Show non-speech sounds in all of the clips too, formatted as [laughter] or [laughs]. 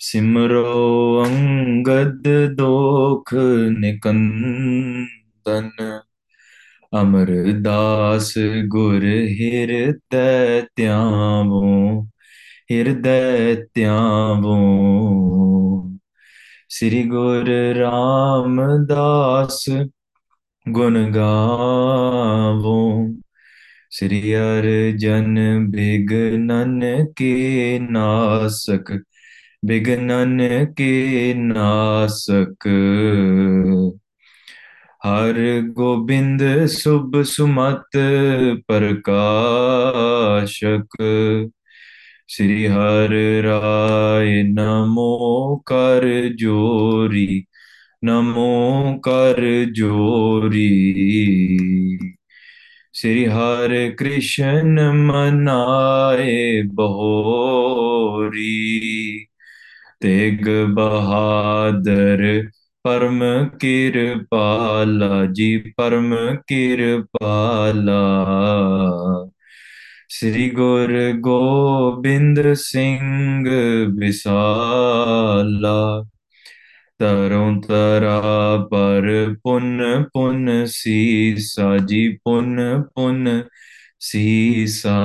सिमरो अंगद दोख निकंदन। अमरदास गुर हृदय त्यावो हृदय त्यावो। श्री गुर रामदास गुण गावो, श्री अर्जन बिघनन के नासक विघ्नन के नासक। हर गोविंद शुभ सुमत प्रकाशक। श्री हर राय नमो कर जोरी, नमो कर जोरी। श्री हर कृष्ण मनाए बहोरी। तेग बहादुर, परम किर पाला जी परम किर पाला श्री गुरु गोबिंद सिंह विशाला, तरों तरा पर पुन पुन सीसा, जी पुन पुन सीसा।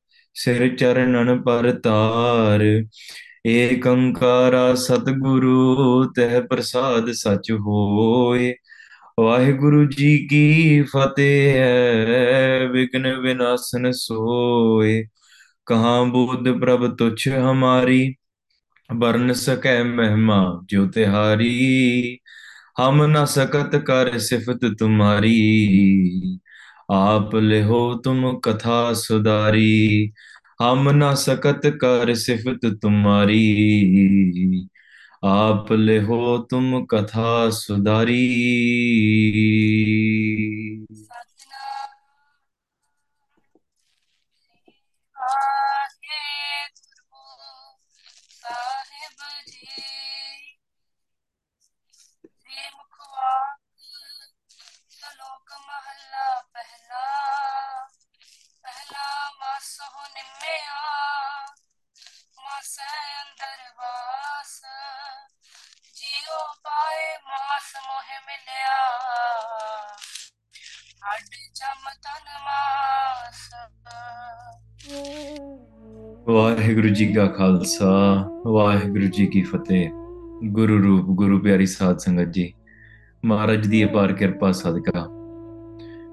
ਸਿਰ ਚਰਨਨ ਪਰਤਾਰ ਏਕ ਓੰਕਾਰਾ ਸਤਿਗੁਰੂ, ਤਹਿ ਪ੍ਰਸਾਦ ਸਚ ਹੋਏ। ਵਾਹਿਗੁਰੂ ਜੀ ਕੀ ਫਤਿਹ ਹੈ ਵਿਗਨ ਵਿਨਾਸ਼ਨ ਸੋਏ। ਕਹਾਂ ਬੁੱਧ ਪ੍ਰਭ ਤੁਛ ਹਮਾਰੀ ਬਰਨ ਸਕੈ ਮਹਿਮਾ ਜੋ ਤਿਹਾਰੀ। ਹਮ ਨ ਸਕਤ ਕਰ ਸਿਫਤ ਤੁਮਾਰੀ, ਆਪ ਲਿਹੋ ਤੁਮ ਕਥਾ ਸੁਦਾਰੀ। हम ना सकत कर सिफत तुम्हारी। आप ले हो तुम कथा सुधारी। ਵਾਹਿਗੁਰੂ ਜੀ ਕਾ ਖਾਲਸਾ, ਵਾਹਿਗੁਰੂ ਜੀ ਕੀ ਫਤਿਹ। ਗੁਰੂ ਰੂਪ, ਗੁਰੂ ਪਿਆਰੀ ਸਾਧ ਸੰਗਤ ਜੀ, ਮਹਾਰਾਜ ਦੀ ਅਪਾਰ ਕਿਰਪਾ ਸਦਕਾ।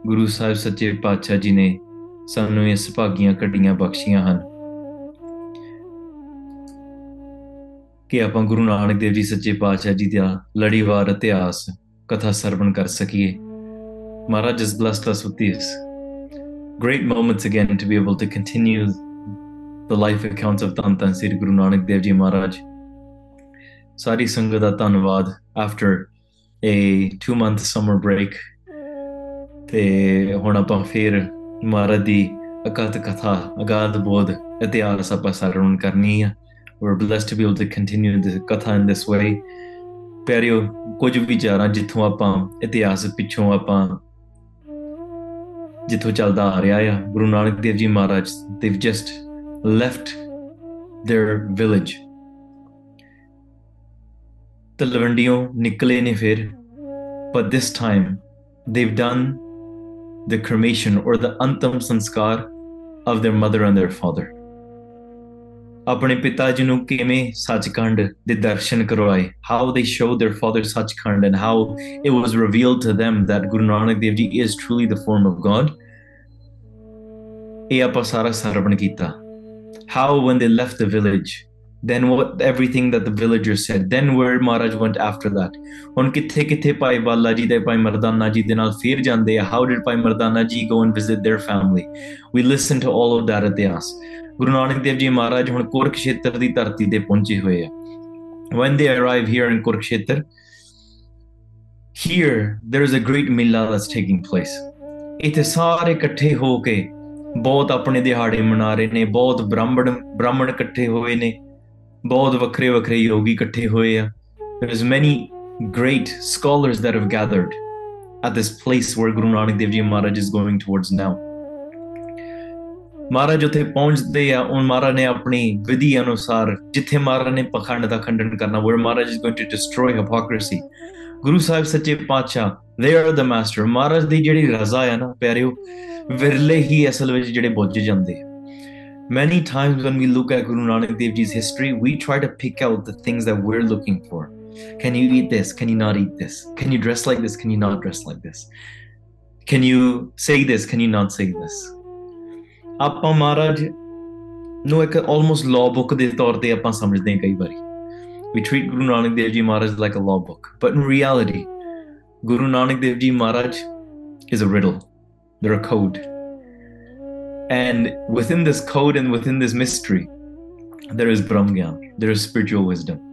ਗੁਰੂ ਸਾਹਿਬ ਸੱਚੇ ਪਾਤਸ਼ਾਹ ਜੀ ਨੇ ਸਾਨੂੰ ਇਸ ਭਾਗੀਆਂ ਕੱਢੀਆਂ ਬਖਸ਼ੀਆਂ ਹਨ। ਕਿ ਆਪਾਂ ਗੁਰੂ ਨਾਨਕ ਦੇਵ ਜੀ ਸੱਚੇ ਪਾਤਸ਼ਾਹ ਜੀ ਦਾ ਲੜੀਵਾਰ ਇਤਿਹਾਸ, ਕਥਾ ਸਰਵਣ ਕਰ ਸਕੀਏ। ਮਹਾਰਾਜ has blessed us with these great moments again to be able to continue the life accounts of Tan Tan Sri Guru Nanak Dev Ji Maharaj. ਸਾਰੀ ਸੰਗਤ ਦਾ ਧੰਨਵਾਦ after a two month summer break ਤੇ ਹੁਣ ਆਪਾਂ ਫਿਰ ਮਹਾਰਾਜ ਦੀ ਅਕਥ ਕਥਾ ਅਗਾਧ ਬੋਧ ਇਤਿਹਾਸ ਆਪਾਂ ਸਰਵਣ ਕਰਨੀ ਆ we're blessed to be able to continue the ਕਥਾ in this way ਪਿਆਰਿਓ ਕੁਝ ਵਿਚਾਰਾਂ ਜਿੱਥੋਂ ਆਪਾਂ ਇਤਿਹਾਸ ਪਿੱਛੋਂ ਆਪਾਂ ਜਿੱਥੋਂ ਚੱਲਦਾ ਆ ਰਿਹਾ ਆ ਗੁਰੂ ਨਾਨਕ ਦੇਵ ਜੀ ਮਹਾਰਾਜ they've just left their village ਤਲਵੰਡੀਓਂ ਨਿਕਲੇ ਨੇ ਫਿਰ but this time they've done the cremation or the antam sanskar of their mother and their father ਆਪਣੇ ਪਿਤਾ ਜੀ ਨੂੰ ਕਿਵੇਂ ਸੱਚਖੰਡ ਦੇ ਦਰਸ਼ਨ ਕਰਵਾਏ how they showed their father Sachkhand and how it was revealed to them that Guru Nanak Dev Ji is truly the form of God ਇਹ ਆਪਾਂ ਸਾਰਾ ਸਰਵਣ ਕੀਤਾ how when they left the village then what everything that the villagers said then where Maharaj went after that ਹੁਣ ਕਿੱਥੇ ਕਿੱਥੇ ਭਾਈ ਬਾਲਾ ਜੀ ਦੇ ਭਾਈ ਮਰਦਾਨਾ ਜੀ ਦੇ ਨਾਲ ਫੇਰ ਜਾਂਦੇ ਆ how did Bhai Mardana ji go and visit their family we listen to all of that ਇਤਿਹਾਸ ਗੁਰੂ ਨਾਨਕ ਦੇਵ ਜੀ ਮਹਾਰਾਜ ਹੁਣ ਕੁਰਕਸ਼ੇਤਰ ਦੀ ਧਰਤੀ ਤੇ ਪਹੁੰਚੇ ਹੋਏ ਆ when they arrive here in Kurukshetra here there is a great mila that's taking place ਇੱਥੇ ਸਾਰੇ ਇਕੱਠੇ ਹੋ ਕੇ ਬਹੁਤ ਆਪਣੇ ਦਿਹਾੜੇ ਮਨਾ ਰਹੇ ਨੇ ਬਹੁਤ ਬ੍ਰਾਹਮਣ ਬ੍ਰਾਹਮਣ ਇਕੱਠੇ ਹੋਏ ਨੇ ਬਹੁਤ ਵੱਖਰੇ ਵੱਖਰੇ ਯੋਗੀ ਇਕੱਠੇ ਹੋਏ ਆ there is many great scholars that have gathered at this place where Guru Nanak Dev Ji Maharaj is going towards now ਮਹਾਰਾਜ ਉੱਥੇ ਪਹੁੰਚਦੇ ਆ ਉਹ ਮਹਾਰਾਜ ਨੇ ਆਪਣੀ ਵਿਧੀ ਅਨੁਸਾਰ ਜਿੱਥੇ ਮਹਾਰਾਜ ਨੇ ਪਖੰਡ ਦਾ ਖੰਡਨ ਕਰਨਾ where Maharaj is going to destroy hypocrisy Guru Sahib ਸੱਚੇ ਪਾਤਸ਼ਾਹ they are the master ਮਹਾਰਾਜ ਦੀ ਜਿਹੜੀ ਰਜ਼ਾ ਹੈ ਨਾ ਪਿਆਰਿਓ ਵਿਰਲੇ ਹੀ ਅਸਲ ਵਿੱਚ ਜਿਹੜੇ ਬੁੱਝ ਜਾਂਦੇ ਆ Many times when we look at Guru Nanak Dev Ji's history, we try to pick out the things that we're looking for. Can you eat this? Can you not eat this? Can you dress like this? Can you not dress like this? Can you say this? Can you not say this? ਆਪਾਂ ਮਹਾਰਾਜ ਨੂੰ ਇੱਕ almost law book ਦੇ ਤੌਰ ਤੇ ਆਪਾਂ ਸਮਝਦੇ ਹਾਂ ਕਈ ਵਾਰੀ we treat Guru Nanak Dev Ji Maharaj like a law book but in reality Guru Nanak Dev Ji Maharaj is a riddle they're a code and within this code and within this mystery there is Brahmgyan there is spiritual wisdom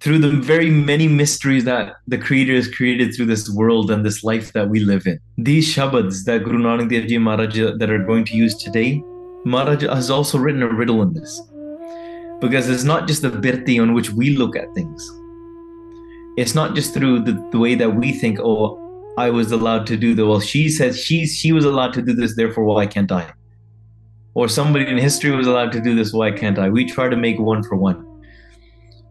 through the very many mysteries that the creator has created through this world and this life that we live in. These shabads that Guru Nanak Dev Ji Maharaj uh, that are going to use today Maharaj has also written a riddle in this. Because it's not just the birti on which we look at things. It's not just through the, the way that we think oh i was allowed to do the well she says she she was allowed to do this therefore why can't i? Or somebody in history was allowed to do this why can't i? We try to make one for one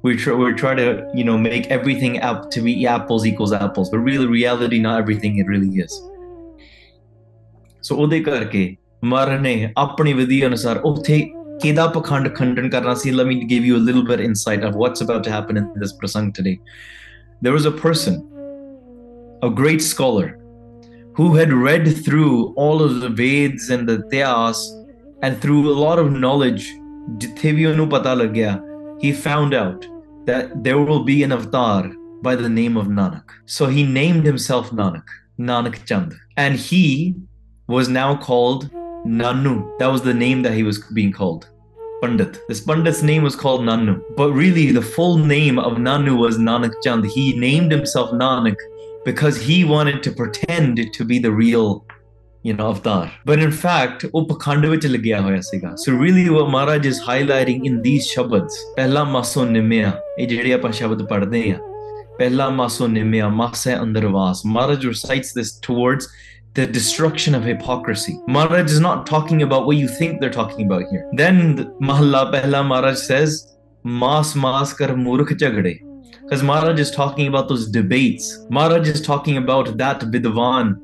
we try we try to you know make everything up to be apples equals apples but really reality not everything it really is so ਉਹਦੇ ਕਰਕੇ ਮਹਾਰਾਜ ਨੇ ਆਪਣੀ ਵਿਧੀ ਅਨੁਸਾਰ ਉੱਥੇ ਕਿਹਦਾ ਪਖੰਡ ਖੰਡਨ ਕਰਨਾ ਸੀ let me give you a little bit insight of what's about to happen in this prasang today there was a person a great scholar who had read through all of the Veds and the Tyas and through a lot of knowledge ਜਿੱਥੇ ਵੀ ਉਹਨੂੰ ਪਤਾ ਲੱਗਿਆ he found out that there will be an avatar by the name of Nanak so he named himself Nanak Nanak Chand and he was now called Nanu. That was the name that he was being called. Pandit. This Pandit's name was called Nanu. But really, the full name of Nanu was Nanak Chand. He named himself Nanak because he wanted to pretend to be the real, you know, avatar. But in fact, ਉਹ ਪਖੰਡ ਵਿੱਚ ਲੱਗਿਆ ਹੋਇਆ ਸੀਗਾ. So really what Maharaj is highlighting in these shabads, ਪਹਿਲਾ ਮਾਸੋ ਨਿਮਿਆ, ਇਹ ਜਿਹੜੇ ਆਪਾਂ ਸ਼ਬਦ ਪੜ੍ਹਦੇ ਆ. ਪਹਿਲਾ ਮਾਸੋ ਨਿਮਿਆ, ਮਾਸੇ ਅੰਦਰ ਵਾਸ. Maharaj recites this towards the destruction of hypocrisy. Maharaj is not talking about what you think they're talking about here. Then Mahalla Pehla Maharaj says, Mas mas kar murkh chagde. Because Maharaj is talking about those debates. Maharaj is talking about that vidwan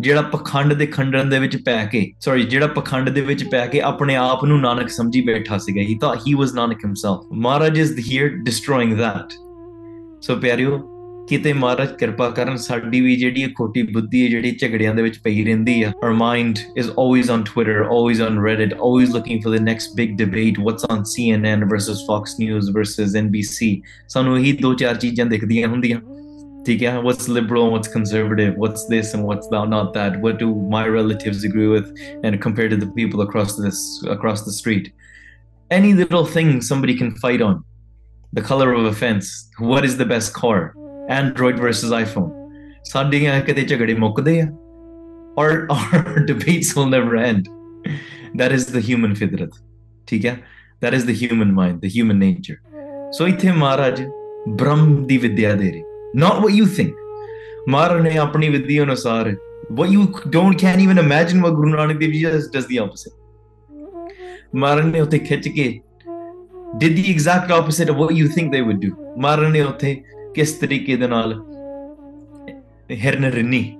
ਜਿਹੜਾ ਪਖੰਡ ਦੇ ਖੰਡਨ ਦੇ ਵਿੱਚ ਪੈ ਕੇ sorry ਜਿਹੜਾ ਪਖੰਡ ਦੇ ਵਿੱਚ ਪੈ ਕੇ ਆਪਣੇ ਆਪ ਨੂੰ ਨਾਨਕ ਸਮਝੀ ਬੈਠਾ ਸੀਗਾ ਹੀ ਤਾਂ he was Nanak himself Maharaj is here destroying that so ਪਿਆਰਿਓ ਕਿਤੇ ਮਹਾਰਾਜ ਕਿਰਪਾ ਕਰਨ ਸਾਡੀ ਵੀ ਜਿਹੜੀ ਇਹ ਖੋਟੀ ਬੁੱਧੀ ਹੈ ਜਿਹੜੀ ਝਗੜਿਆਂ ਦੇ ਵਿੱਚ ਪਈ ਰਹਿੰਦੀ ਆ our mind is always on Twitter always on Reddit always looking for the next big debate what's on CNN versus Fox News versus NBC ਸਾਨੂੰ ਇਹੀ ਦੋ ਚਾਰ ਚੀਜ਼ਾਂ ਦਿਖਦੀਆਂ ਹੁੰਦੀਆਂ ਠੀਕ ਹੈ what's liberal what's conservative what's this and what's that not that what do my relatives agree with and compared to the people across this across the street any little thing somebody can fight on the color of a fence what is the best car Android versus iPhone. ਸਾਡੀਆਂ ਕਿਤੇ ਝਗੜੇ ਮੁੱਕਦੇ ਆ or our debates will never end. That is the human fitrat. ਠੀਕ ਹੈ that is the human mind, the human nature. So ਇੱਥੇ ਮਹਾਰਾਜ ਬ੍ਰਹਮ ਦੀ ਵਿਦਿਆ ਦੇ ਰਹੇ not what you think. ਮਹਾਰਾਜ ਨੇ ਆਪਣੀ ਵਿਦਿਆ ਅਨੁਸਾਰ what you don't can't even imagine what Guru Nanak Dev Ji does, does the opposite. ਮਹਾਰਾਜ ਨੇ ਉੱਥੇ ਖਿੱਚ ਕੇ did the exact opposite of what you think they would do. ਮਹਾਰਾਜ ਨੇ ਉੱਥੇ ਕਿਸ ਤਰੀਕੇ ਦੇ ਨਾਲ ਹਿਰਨ ਰਿੰਨੀ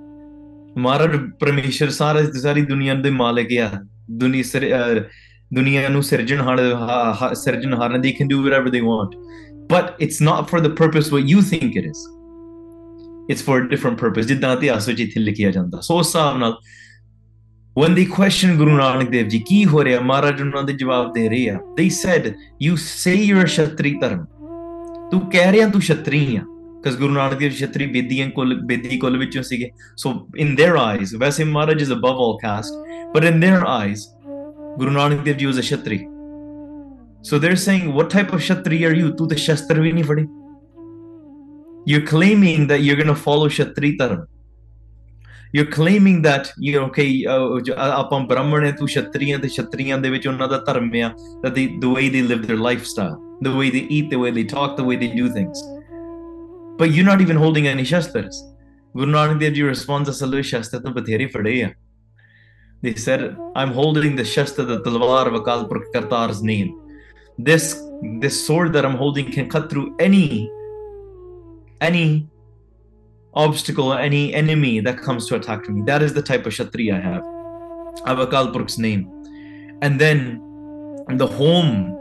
ਮਹਾਰਾਜ ਪਰਮੇਸ਼ਰ ਸਾਰਾ ਸਾਰੀ ਦੁਨੀਆ ਦੇ ਮਾਲਕ ਆ ਦੁਨੀ ਦੁਨੀਆ ਨੂੰ ਸਿਰਜਣਹਾਰ ਸਿਰਜਣਹਾਰ they can do whatever they want but it's not for the purpose what you think it is it's for a different purpose ਜਿੱਦਾਂ ਇਤਿਹਾਸ ਵਿੱਚ ਇੱਥੇ ਲਿਖਿਆ ਜਾਂਦਾ ਸੋ ਉਸ ਹਿਸਾਬ ਨਾਲ when they questioned Guru Nanak Dev Ji ਕੀ ਹੋ ਰਿਹਾ ਮਹਾਰਾਜ ਉਹਨਾਂ ਦੇ ਜਵਾਬ ਦੇ ਰਹੇ ਆ they said you say you're a kshatri dharm ਤੂੰ ਕਹਿ ਰਿਹਾ ਤੂੰ ਛਤਰੀ ਆ ਕਿਸ ਗੁਰੂ ਨਾਨਕ ਦੇਵ ਛਤਰੀ ਬੇਦੀਆਂ ਕੁਲ ਬੇਦੀ ਕੁਲ ਵਿੱਚੋਂ ਸੀਗੇ ਸੋ ਇਨ देयर ਆਈਜ਼ ਵੈਸੇ Maharaj is above all caste but in their eyes Guru Nanak Dev ji was a chhatri so they are saying what type of chhatri are you ਤੂੰ ਤੇ ਸ਼ਸਤਰ ਵੀ ਨਹੀਂ ਫੜੇ you're claiming that you're going to follow kshatri dharma you're claiming that you know okay ਆਪਾਂ ਬ੍ਰਾਹਮਣ ਹੈ ਤੂੰ ਛਤਰੀਆਂ ਤੇ ਛਤਰੀਆਂ ਦੇ ਵਿੱਚ ਉਹਨਾਂ ਦਾ ਧਰਮ ਆ that they the way they live their lifestyle the way they eat the way they talk the way they do things but you're not even holding any shastras Guru Nanak Dev Ji responds ਅਸਲ ਵਿੱਚ ਸ਼ਸਤਰ ਤਾਂ ਬਥੇਰੇ ਫੜੇ ਆ they said I'm holding the shastra the talwar of Akal Purkh Kartar's name this this sword that I'm holding can cut through any any obstacle any enemy that comes to attack me. That is the type of Kshatriya I have. I have name. And then the home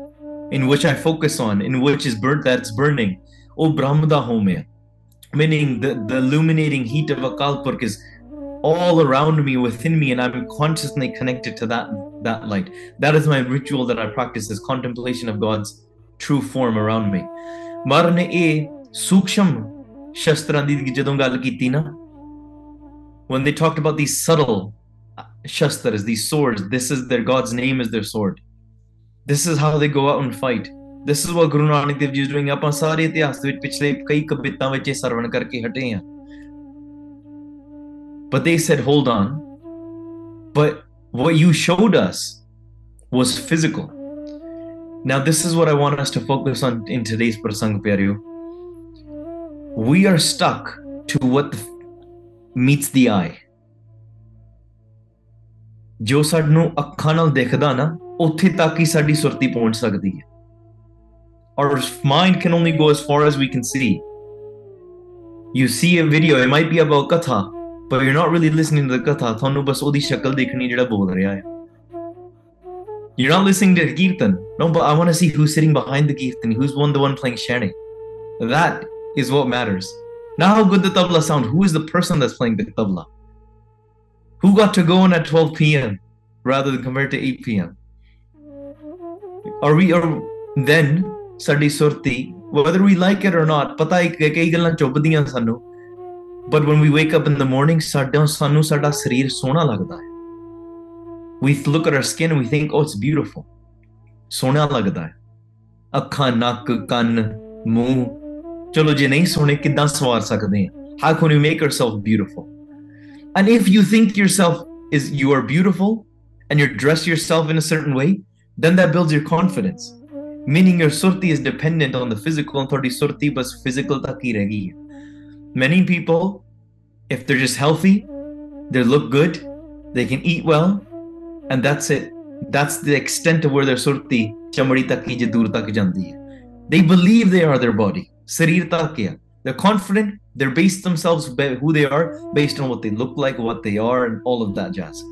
in which I focus on, in which is burnt, that's burning, oh Brahmada home. Meaning the, the illuminating heat of Akal Purkh is all around me, within me, and I'm consciously connected to that, that light. That is my ritual that I practice, is contemplation of God's true form around me. Marne e ਸੂਖਸ਼ਮ ਸ਼ਸਤਰਾਂ ਦੀ ਜਦੋਂ ਗੱਲ ਕੀਤੀ ਨਾ when they talked about these subtle shastras these swords this is their god's name is their sword this is how they go out and fight this is what guru nanak dev ji is doing ਆਪਾਂ ਸਾਰੇ ਇਤਿਹਾਸ ਦੇ ਵਿੱਚ ਪਿਛਲੇ ਕਈ ਕਵਿਤਾਵਾਂ ਵਿੱਚ ਇਹ ਸਰਵਣ ਕਰਕੇ ਹਟੇ ਆ but they said hold on but what you showed us was physical now this is what i want us to focus on in today's prasang pyaryo we are stuck to what meets the eye ਜੋ ਸਾਨੂੰ ਅੱਖਾਂ ਨਾਲ ਦਿਖਦਾ ਨਾ ਉੱਥੇ ਤੱਕ ਹੀ ਸਾਡੀ ਸੁਰਤੀ ਪਹੁੰਚ ਸਕਦੀ ਹੈ our mind can only go as far as we can see you see a video it might be about katha but you're not really listening to the katha ਤੁਹਾਨੂੰ ਬਸ ਉਹਦੀ ਸ਼ਕਲ ਦੇਖਣੀ ਜਿਹੜਾ ਬੋਲ ਰਿਹਾ ਹੈ you're not listening to the kirtan no but i want to see who's sitting behind the kirtan who's one the one playing shani that is what matters. Not how good the tabla sound. Who is the person that's playing the tabla? Who got to go in at 12 p.m. rather than compared to 8 p.m.? Are we are then sadi surti, whether we like it or not, pata hai kai ਗੱਲਾਂ ਚੁੱਭਦੀਆਂ ਸਾਨੂੰ but when we wake up in the morning ਸਾਡਾ ਸਾਨੂੰ ਸਾਡਾ ਸਰੀਰ ਸੋਹਣਾ ਲੱਗਦਾ ਹੈ we look at our skin and we think oh it's beautiful ਸੋਹਣਾ ਲੱਗਦਾ ਹੈ ਅੱਖਾਂ ਨੱਕ ਕੰਨ ਮੂੰਹ चलो जे नहीं सुने कितना संवार सकते हैं। How can you make yourself beautiful? And if you think yourself is you are beautiful and you dress yourself in a certain way then that builds your confidence. Meaning your surti is dependent on the physical and thodi surti bas physical taki regi many people if they're just healthy they look good they can eat well and that's it. That's the extent of where their surti chamari taki je dur tak jandi they believe they are their body. Sarir takia. They're confident. They're based themselves who they are based on what they look like, what they are, and all of that jazz.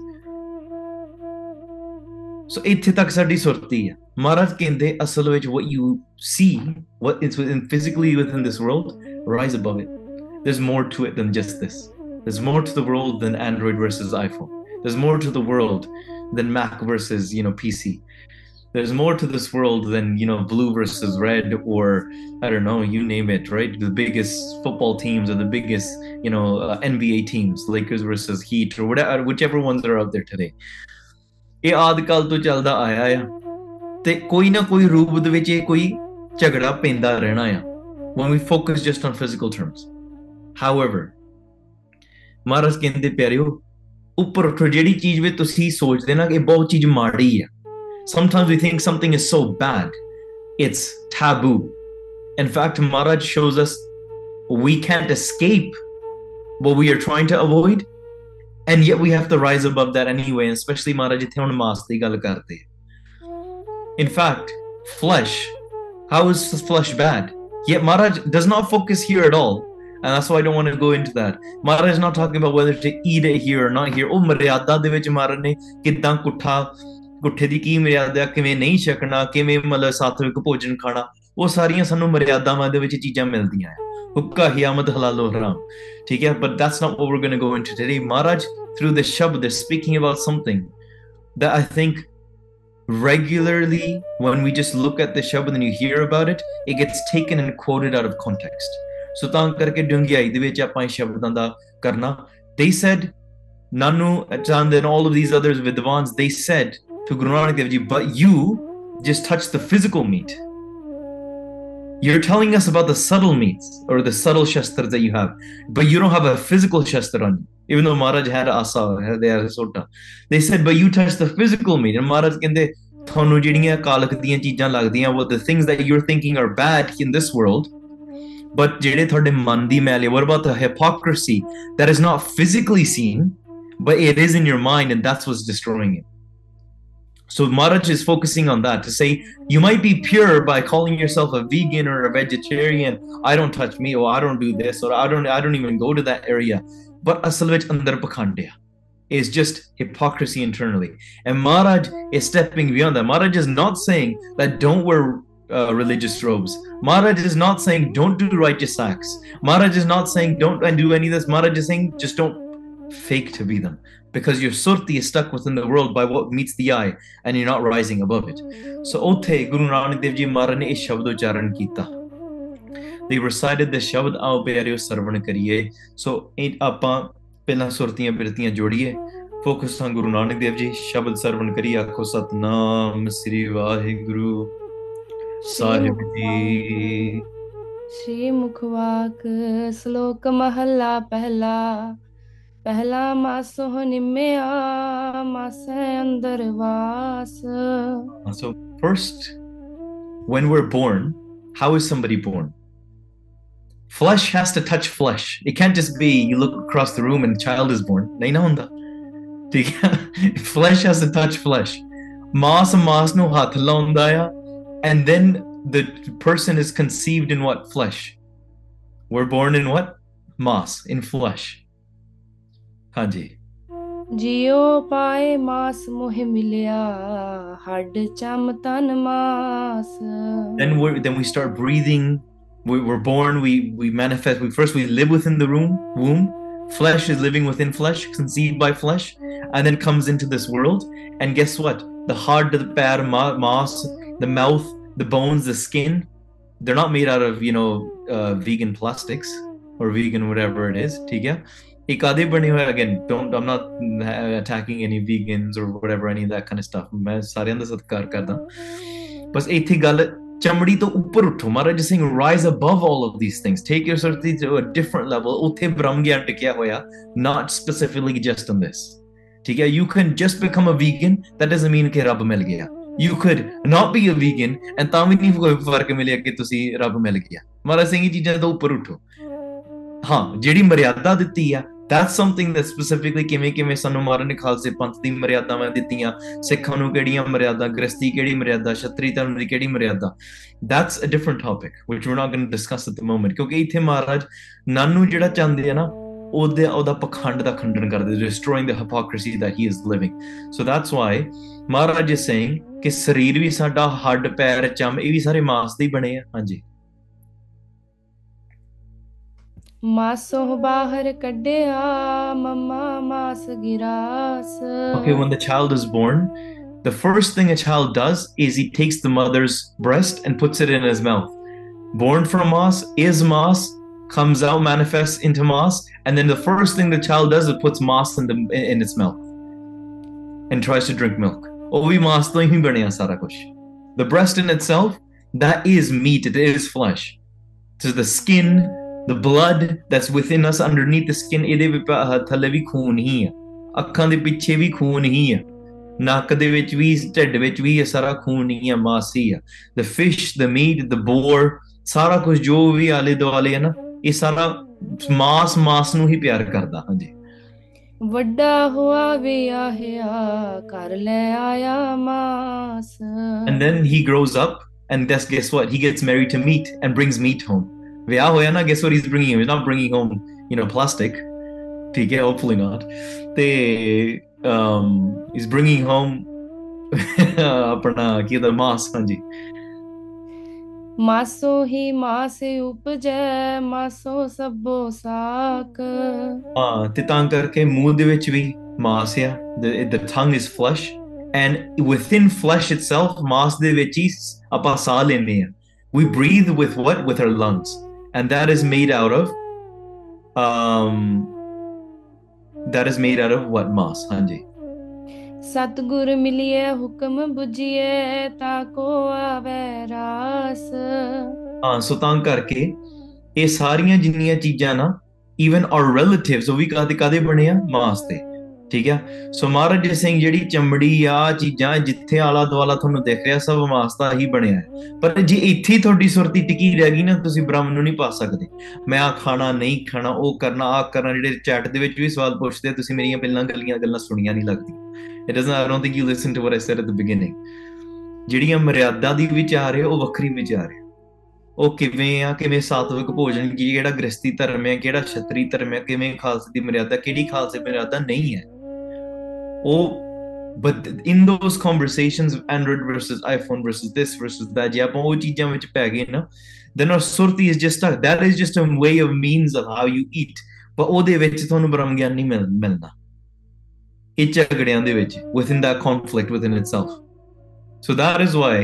So ਇੱਥੇ ਤੱਕ ਸਾਡੀ ਸੁਰਤੀ ਹੈ ਮਹਾਰਾਜ ਕਹਿੰਦੇ ਅਸਲ ਵਿੱਚ what you see what is within physically within this world rise above it there's more to it than just this there's more to the world than android versus iphone there's more to the world than mac versus you know pc there's more to this world than you know blue versus red or i don't know you name it right the biggest football teams or the biggest you know uh, nba teams lakers versus heat or whatever whichever ones are out there today ਇਹ ਆਦ ਕਾਲ ਤੋਂ ਚੱਲਦਾ ਆਇਆ ਆ ਤੇ ਕੋਈ ਨਾ ਕੋਈ ਰੂਪ ਦੇ ਵਿੱਚ ਇਹ ਕੋਈ ਝਗੜਾ ਪੈਂਦਾ ਰਹਿਣਾ ਆ when we focus just on physical terms however ਮਹਾਰਾਜ ਕਹਿੰਦੇ ਪਿਆਰਿਓ ਉੱਪਰ ਉੱਠੋ ਜਿਹੜੀ ਚੀਜ਼ ਵਿੱਚ ਤੁਸੀਂ ਸੋਚਦੇ ਨਾ ਕਿ ਇਹ ਬਹੁਤ ਚੀਜ਼ ਮਾੜੀ ਆ sometimes we think something is so bad it's taboo in fact maharaj shows us we can't escape what we are trying to avoid and yet we have to rise above that anyway especially maharaj ਇੱਥੇ ਹੁਣ ਮਾਸ ਦੀ ਗੱਲ ਕਰਦੇ in fact flesh how is flesh bad yet maharaj does not focus here at all and that's why I don't want to go into that. Maharaj is not talking about whether to eat it here or not here. ਉਹ ਮਰਿਆਦਾ ਦੇ ਵਿੱਚ ਮਾਰਨ ਨੇ ਕਿਦਾਂ ਕੁੱਠਾ ਗੁੱਠੇ ਦੀ ਕੀ ਮਰਿਆਦਾ ਕਿਵੇਂ ਨਹੀਂ ਛਕਣਾ ਕਿਵੇਂ ਮਤਲਬ ਸਾਤਵਿਕ ਭੋਜਨ ਖਾਣਾ ਉਹ ਸਾਰੀਆਂ ਸਾਨੂੰ ਮਰਿਆਦਾਵਾਂ ਦੇ ਵਿੱਚ ਚੀਜ਼ਾਂ ਮਿਲਦੀਆਂ ਆ ਹੁੱਕਾ ਹਿਆਮਤ ਹਲਾਲ ਹੋ ਹਰਾਮ ਠੀਕ ਹੈ but that's not what we are going to go into today Maharaj through the shabad they speaking about something that I think regularly when we just look at the shabad and you hear about it it gets taken and quoted out of context so ਤਾਂ ਕਰਕੇ ਡੁੰਗਿਆਈ ਦੇ ਵਿੱਚ ਆਪਾਂ ਇਹ ਸ਼ਬਦਾਂ ਦਾ ਕਰਨਾ they said nanu and all of these others vidwans they said to Guru Nanak Dev Ji, but you just touched the physical meat. You're telling us about the subtle meats or the subtle shastras that you have, but you don't have a physical shastra on you. Even though Maharaj had asa, they had a sota. They said, but you touched the physical meat. And Maharaj ਕਹਿੰਦੇ ਤੁਹਾਨੂੰ ਜਿਹੜੀਆਂ ਕਾਲਕ ਦੀਆਂ ਚੀਜ਼ਾਂ ਲੱਗਦੀਆਂ what the things that you're thinking are bad in this world but ਜਿਹੜੇ ਤੁਹਾਡੇ ਮਨ ਦੀ ਮੈਲ what about the hypocrisy that is not physically seen but it is in your mind and that's what's destroying it so Maharaj is focusing on that to say you might be pure by calling yourself a vegan or a vegetarian I don't touch meat or I don't do this or I don't I don't even go to that area but asal vich andar pakhandya is just hypocrisy internally and Maharaj is stepping beyond that Maharaj is not saying that don't wear uh, religious robes. Maharaj is not saying don't do righteous acts. Maharaj is not saying don't do any of this. Maharaj is saying just don't fake to be them because your surti is stuck within the world by what meets the eye and you're not rising above it. So ਉੱਥੇ ਗੁਰੂ ਨਾਨਕ ਦੇਵ ਜੀ ਮਹਾਰਾਜ ਨੇ ਇਹ ਸ਼ਬਦ ਉਚਾਰਨ ਕੀਤਾ they recited the ਸ਼ਬਦ ਆਓ ਪਿਆਰਿਓ ਸਰਵਣ ਕਰੀਏ ਸੋ ਇਹ ਆਪਾਂ ਪਹਿਲਾਂ ਸੁਰਤੀਆਂ ਬਿਰਤੀਆਂ ਜੋੜੀਏ ਫੋਕਸ ਤਾਂ ਗੁਰੂ ਨਾਨਕ ਦੇਵ ਜੀ ਸ਼ਬਦ ਸਰਵਣ ਕਰੀ ਆਖੋ ਸਤਨਾਮ ਸ੍ਰੀ ਵਾਹਿਗੁਰੂ ਸਾਹਿਬ ਜੀ ਸ੍ਰੀ ਮੁਖਵਾਕ ਸ਼ਲੋਕ ਮਹੱਲਾ ਪਹਿਲਾ पहला मासे अंदर वास। uh, So first when we're born how is somebody born? Flesh has to touch flesh. It can't just be you look across the room and child is born. Nahi na hunda. [laughs] Flesh has to touch flesh. Maas maas nu hath launda ya and then the person is conceived in what? Flesh. We're born in what? Mass in flesh. ਹਾਂਜੀ ਜਿਉ ਪਾਏ ਮਾਸ ਮੋਹ ਮਿਲਿਆ ਹੱਡ ਚਮ ਤਨ ਮਾਸ then we then we start breathing we, we're born we we manifest we first we live within the room womb flesh is living within flesh conceived by flesh and then comes into this world and guess what the heart the pair ma- mass the mouth the bones the skin they're not made out of you know uh, vegan plastics or vegan whatever it is ਠੀਕ ਹੈ ikade bane hoye again don't i'm not attacking any vegans or whatever any of that kind of stuff ਮੈਂ ਸਾਰਿਆਂ ਦਾ ਸਤਿਕਾਰ ਕਰਦਾ ਬਸ ਇੱਥੇ ਗੱਲ ਚਮੜੀ ਤੋਂ ਉੱਪਰ ਉੱਠੋ Maharaj Singh rise above all of these things take your surti to a different level ਉੱਥੇ ਬ੍ਰਹਮ ਗਿਆਨ ਟਿਕਿਆ ਹੋਇਆ not specifically just on this ਠੀਕ ਹੈ you can just become a vegan that doesn't mean ਕਿ ਰੱਬ ਮਿਲ ਗਿਆ you could not be a vegan and ਤਾਂ ਵੀ ਨਹੀਂ ਕੋਈ ਫ਼ਰਕ ਮਿਲਿਆ ਕਿ ਤੁਸੀਂ ਰੱਬ ਮਿਲ ਗਿਆ ਮਹਾਰਾਜ ਸਿੰਘ ਜੀ ਚੀਜ਼ਾਂ ਤੋਂ ਉੱਪਰ ਉੱਠੋ ਹਾਂ ਜਿਹੜੀ ਮਰਿਆਦਾ ਦਿੱਤੀ ਆ ਦੈਟਸ ਸਮਥਿੰਗ ਦੈਟ ਸਪੈਸਿਫਿਕਲੀ ਕਿਵੇਂ ਕਿਵੇਂ ਸਾਨੂੰ ਮਹਾਰਾਜ ਨੇ ਖਾਲਸੇ ਪੰਥ ਦੀ ਮਰਿਆਦਾਵਾਂ ਦਿੱਤੀਆਂ ਸਿੱਖਾਂ ਨੂੰ ਕਿਹੜੀਆਂ ਮਰਿਆਦਾ ਗ੍ਰਸਤੀ ਕਿਹੜੀ ਮਰਿਆਦਾ ਛਤਰੀ ਧਰਮ ਦੀ ਕਿਹੜੀ ਮਰਿਆਦਾ that's a different topic which we not going to discuss at the moment ਕਿਉਂਕਿ ਇੱਥੇ ਮਹਾਰਾਜ ਨਾਨੂ ਜਿਹੜਾ ਚਾਹੁੰਦੇ ਆ ਨਾ ਉਹਦੇ ਉਹਦਾ ਪਖੰਡ ਦਾ ਖੰਡਨ ਕਰਦੇ destroying the hypocrisy that he is living so that's why Maharaj is saying ਕਿ ਸਰੀਰ ਵੀ ਸਾਡਾ ਹੱਡ ਪੈਰ ਚਮ ਇਹ ਵੀ ਸਾਰੇ ਮਾਸ ਦੇ ਹੀ ਬਣੇ ਆ ਹਾਂਜੀ Okay, when the child is born, the first thing a child does is he takes the mother's breast and puts it in his mouth. Born from mas is mas, comes out, manifests into mas, and then the first thing the child does is puts mas in, the, in its mouth and tries to drink milk. Oh, we mas The breast in itself, that is meat, it is flesh. It is the skin, the blood that's within us underneath the skin ਇਹਦੇ ਵੀ ਪ- ਥੱਲੇ ਵੀ ਖੂਨ ਹੀ ਆ ਅੱਖਾਂ ਦੇ ਪਿੱਛੇ ਵੀ ਖੂਨ ਹੀ ਆ ਨੱਕ ਦੇ ਵਿੱਚ ਵੀ ਢਿੱਡ ਵਿੱਚ ਵੀ ਇਹ ਸਾਰਾ ਖੂਨ ਹੀ ਆ ਮਾਸ ਹੀ ਆ the fish the meat the boar ਸਾਰਾ ਕੁਝ ਜੋ ਵੀ ਆਲੇ ਦੁਆਲੇ ਹੈ ਨਾ ਇਹ ਸਾਰਾ ਮਾਸ ਮਾਸ ਨੂੰ ਹੀ ਪਿਆਰ ਕਰਦਾ ਹਾਂਜੀ ਵੱਡਾ ਹੋਆ ਵਿਆਹਿਆ ਕਰ ਲੈ ਆਇਆ ਮਾਸ And then he grows up, and that's guess what? He gets married to meat and brings meat home. ਵਿਆਹ ਹੋਇਆ ਨਾ guess what he's bringing home? He's not bringing home, you know, plastic. ਠੀਕ ਹੈ, hopefully not. They, um, he's bringing home ਆਪਣਾ ਕੀ ਦਾ ਮਾਸ ਹਾਂਜੀ ਮਾਸੋ ਹੀ ਮਾਸ ਉਪਜੈ ਮਾਸੋ ਸਭੋ ਸਾਕ ਹਾਂ ਤੇ ਤਾਂ ਕਰਕੇ ਮੂੰਹ ਦੇ ਵਿੱਚ ਵੀ ਮਾਸ ਆ the the tongue is flesh and within flesh itself ਮਾਸ ਦੇ ਵਿੱਚ ਹੀ ਆਪਾਂ ਸਾਹ ਲੈਂਦੇ ਆ we breathe with what with our lungs and that is made out of um that is made out of what mass ਹਾਂਜੀ ਸਤਗੁਰ ਮਿਲਿਏ ਹੁਕਮ 부ਜੀਏ ਤਾ ਕੋ ਆਵੇ ਰਾਸ। ਹਾਂ ਸੋ ਤਾਂ ਕਰਕੇ ਇਹ ਸਾਰੀਆਂ ਜਿੰਨੀਆਂ ਚੀਜ਼ਾਂ ਨਾ ਇਵਨ ਆਰ ਰਿਲੇਟਿਵਸ ਉਹ ਵੀ ਕਾਦੇ ਕਾਦੇ ਬਣੇ ਆ? ਮਾਸ ਤੇ। ਠੀਕ ਆ? ਸੋ ਮਹਾਰਾਜ ਸਿੰਘ, ਜਿਹੜੀ ਚਮੜੀ ਆ ਚੀਜ਼ਾਂ ਜਿੱਥੇ ਆਲਾ ਦੁਆਲਾ ਤੁਹਾਨੂੰ ਦਿਖ ਰਿਹਾ, ਸਭ ਮਾਸ ਦਾ ਹੀ ਬਣਿਆ ਹੈ। ਪਰ ਜੇ ਇੱਥੇ ਹੀ ਤੁਹਾਡੀ ਸੁਰਤੀ ਟਿਕੀ ਰਹਿ ਗਈ ਨਾ, ਤੁਸੀਂ ਬ੍ਰਹਮ ਨੂੰ ਨਹੀਂ ਪਾ ਸਕਦੇ। ਮੈਂ ਆ ਖਾਣਾ ਨਹੀਂ ਖਾਣਾ, ਉਹ ਕਰਨਾ ਆ ਕਰਨਾ, ਜਿਹੜੇ ਚੈਟ ਦੇ ਵਿੱਚ ਵੀ ਸਵਾਲ ਪੁੱਛਦੇ ਤੁਸੀਂ ਮੇਰੀਆਂ ਪਹਿਲਾਂ ਗੱਲੀਆਂ, ਗੱਲਾਂ ਸੁਣੀਆਂ ਨਹੀਂ ਲੱਗਦੀਆਂ। It doesn't I don't think you listen to what I said at the beginning ਜਿਹੜੀਆਂ ਮਰਿਆਦਾ ਦੀ ਵਿਚਾਰ ਹੈ, ਉਹ ਵੱਖਰੀ ਵਿਚਾਰ ਹੈ। ਉਹ ਕਿਵੇਂ ਆ, ਕਿਵੇਂ ਸਾਤਵਿਕ ਭੋਜਨ ਕੀ ਜਿਹੜਾ ਗ੍ਰਸਤੀ ਧਰਮ ਹੈ, ਕਿਹੜਾ ਛਤਰੀ ਧਰਮ ਹੈ, ਕਿਵੇਂ ਖਾਲਸੇ ਦੀ ਮਰਿਆਦਾ, ਕਿਹੜੀ ਖਾਲਸੇ ਮਰਿਆਦਾ ਨਹੀਂ ਹੈ। ਉਹ but in those conversations android versus iphone versus this versus that ਜੇ ਆਪਾਂ ਉਹ ਚੀਜ਼ਾਂ ਵਿੱਚ ਪੈ ਗਏ ਨਾ then our surti is just a, that is just a way of means of how you eat but ਉਹਦੇ ਵਿੱਚ ਤੁਹਾਨੂੰ ਬ੍ਰਹਮ ਗਿਆਨ ਨਹੀਂ ਮਿਲਦਾ ਇਹ ਝਗੜਿਆਂ ਦੇ ਵਿੱਚ within that conflict within itself so that is why